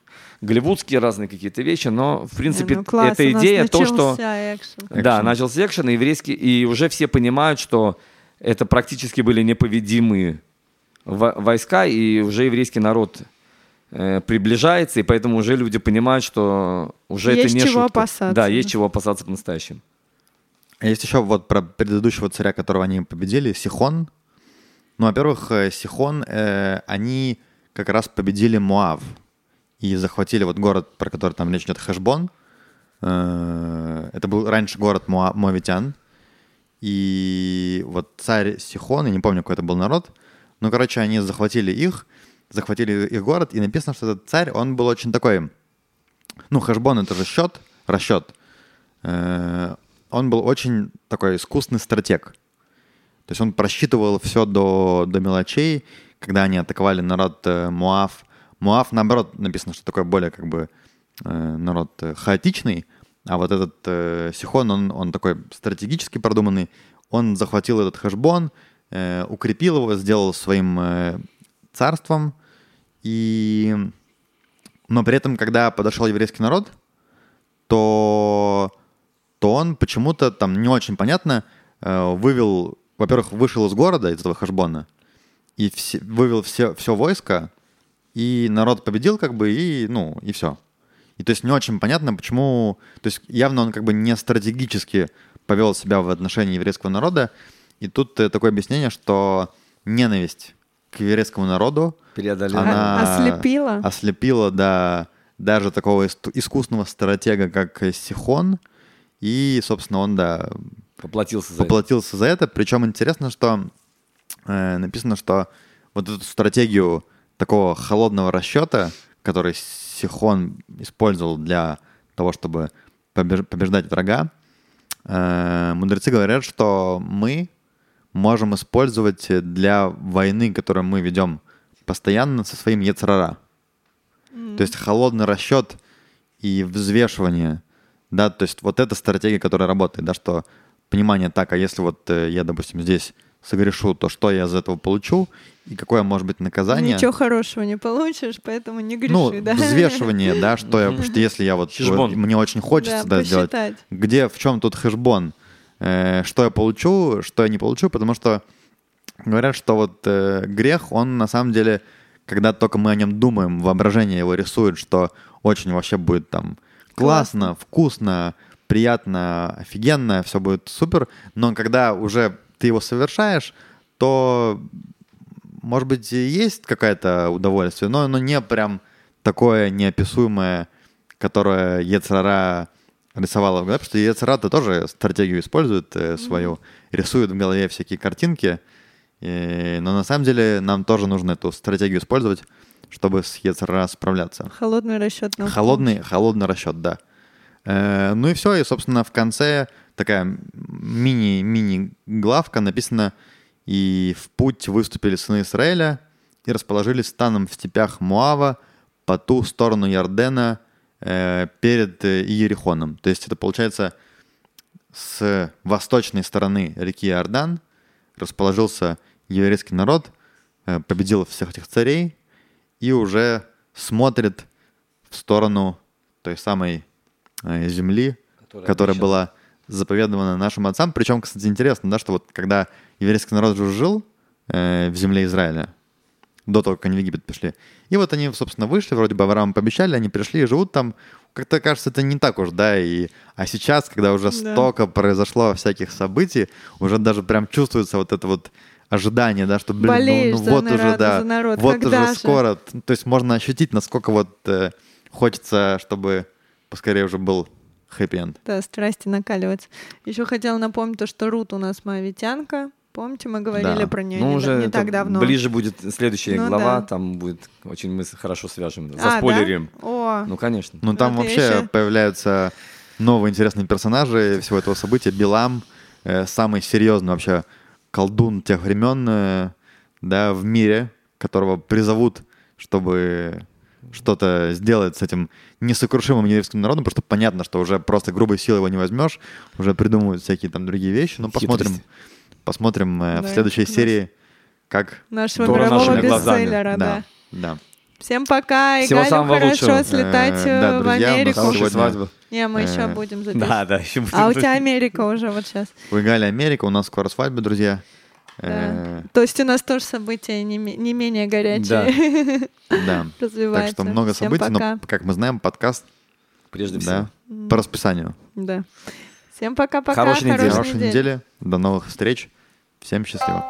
голливудские разные какие-то вещи, но, в принципе, ну, класс, эта идея, то, что... начался экшен. Да, начался экшен, и еврейский, и уже все понимают, что это практически были непобедимые во- войска, и уже еврейский народ э, приближается, и поэтому уже люди понимают, что уже Есть это не чего шутка. опасаться, Да, есть чего опасаться по-настоящему. А Есть еще вот про предыдущего царя, которого они победили, Сихон. Ну, во-первых, э, Сихон, э, они как раз победили Муав и захватили вот город, про который там речь идет, Хэшбон. Э, Это был раньше город Муа-. И вот царь Сихон, я не помню, какой это был народ, ну, короче, они захватили их, захватили их город, и написано, что этот царь, он был очень такой, ну, Хэшбон — это же счет, расчет. Э, Он был очень такой искусный стратег. То есть он просчитывал все до, до мелочей, когда они атаковали народ э, Муав. Муав, наоборот, написано, что такой более как бы э, народ э, хаотичный, а вот этот э, Сихон, он, он такой стратегически продуманный. Он захватил этот Хэшбон, э, укрепил его, сделал своим э, царством. И... Но при этом, когда подошел еврейский народ, то, то он почему-то там не очень понятно э, вывел, во-первых, вышел из города, из этого Хашбона, и все, вывел все, все войско, и народ победил как бы, и, ну, и все. И то есть не очень понятно, почему... То есть явно он как бы не стратегически повел себя в отношении еврейского народа. И тут э, такое объяснение, что ненависть к еврейскому народу Преодолели. она А- ослепила? ослепила, да, даже такого ис- искусного стратега, как Сихон. И, собственно, он, да, Поплатился за это. поплатился за это. Причем интересно, что э, написано, что вот эту стратегию такого холодного расчета, который Сихон использовал для того, чтобы побеж- побеждать врага, э, мудрецы говорят, что мы можем использовать для войны, которую мы ведем постоянно со своим Ецрара. То есть холодный расчет и взвешивание, да, то есть вот эта стратегия, которая работает, да, что понимание так, а если вот э, я, допустим, здесь согрешу, то что я из этого получу и какое может быть наказание? Ничего хорошего не получишь, поэтому не греши, ну, да? взвешивание, да, что я, потому что если я вот, Хешбон. вот мне очень хочется Да, да, сделать, где, в чем тут хэшбон, Э, что я получу, что я не получу, потому что говорят, что вот э, грех, он на самом деле, когда только мы о нем думаем, воображение его рисует, что очень вообще будет там классно, вкусно, приятно, офигенно, все будет супер, но когда уже ты его совершаешь, то, может быть, есть какое-то удовольствие, но оно не прям такое неописуемое, которое Ецрара рисовала в голове, потому что Ецрара-то тоже стратегию использует э, свою, рисует в голове всякие картинки, и- но на самом деле нам тоже нужно эту стратегию использовать, чтобы с Ецрара справляться. Холодный расчет Холодный, холодный расчет, да. Э, ну и все, и, собственно, в конце такая мини, мини-главка написана «И в путь выступили сыны Израиля и расположились станом в степях Муава по ту сторону Ярдена э, перед э, Иерихоном». То есть это получается с восточной стороны реки Иордан расположился еврейский народ, э, победил всех этих царей и уже смотрит в сторону той самой земли, Которая которая была заповедована нашим отцам. Причем, кстати, интересно, да, что вот когда еврейский народ уже жил э, в земле Израиля, до того, как они в Египет пришли, и вот они, собственно, вышли, вроде бы Авраам пообещали, они пришли и живут там. Как-то кажется, это не так уж, да, и... А сейчас, когда уже Да. столько произошло всяких событий, уже даже прям чувствуется вот это вот ожидание, да, что, блин, ну- Болеешь ну, за вот народ, уже, да, народ. вот уже же? скоро. То есть можно ощутить, насколько вот э, хочется, чтобы поскорее уже был хэппи-энд. Да, страсти накаливаются. Еще хотела напомнить то, что Рут у нас моавитянка. Помните, мы говорили Да. про нее Ну, не, уже не так давно. ближе будет следующая Ну глава, да. там будет очень мы хорошо свяжем. А, Заспойлерим. да? О, Ну, конечно. Ну, там Вот я вообще ещё- появляются новые интересные персонажи всего этого события. Билам, э, самый серьезный вообще колдун тех времен, э, да, в мире, которого призовут, чтобы что-то сделать с этим несокрушимым еврейским народом, потому что понятно, что уже просто грубой силой его не возьмешь, уже придумывают всякие там другие вещи. Ну, посмотрим, Хитрость. посмотрим э, в Да, следующей у нас- серии, как... нашего мирового нашими глазами. бестселлера, да. да, да. Всем пока, и Всего Галю самого хорошо лучшего. слетать Э, э, да, в друзья, у нас Америку. Сегодня- свадьбы. Не, мы еще э, будем записывать. Да, да, еще будет. А у тебя Америка уже вот сейчас. Вы Галя Америка, у нас скоро свадьба, друзья. Э, То есть у нас тоже события не, ме- не менее горячие Да. Так что много Всем событий, пока. но, как мы знаем, подкаст Прежде всего. да, по расписанию. Да. Всем пока-пока. Хорошей недели. Хорошей недели. До новых встреч. Всем счастливо.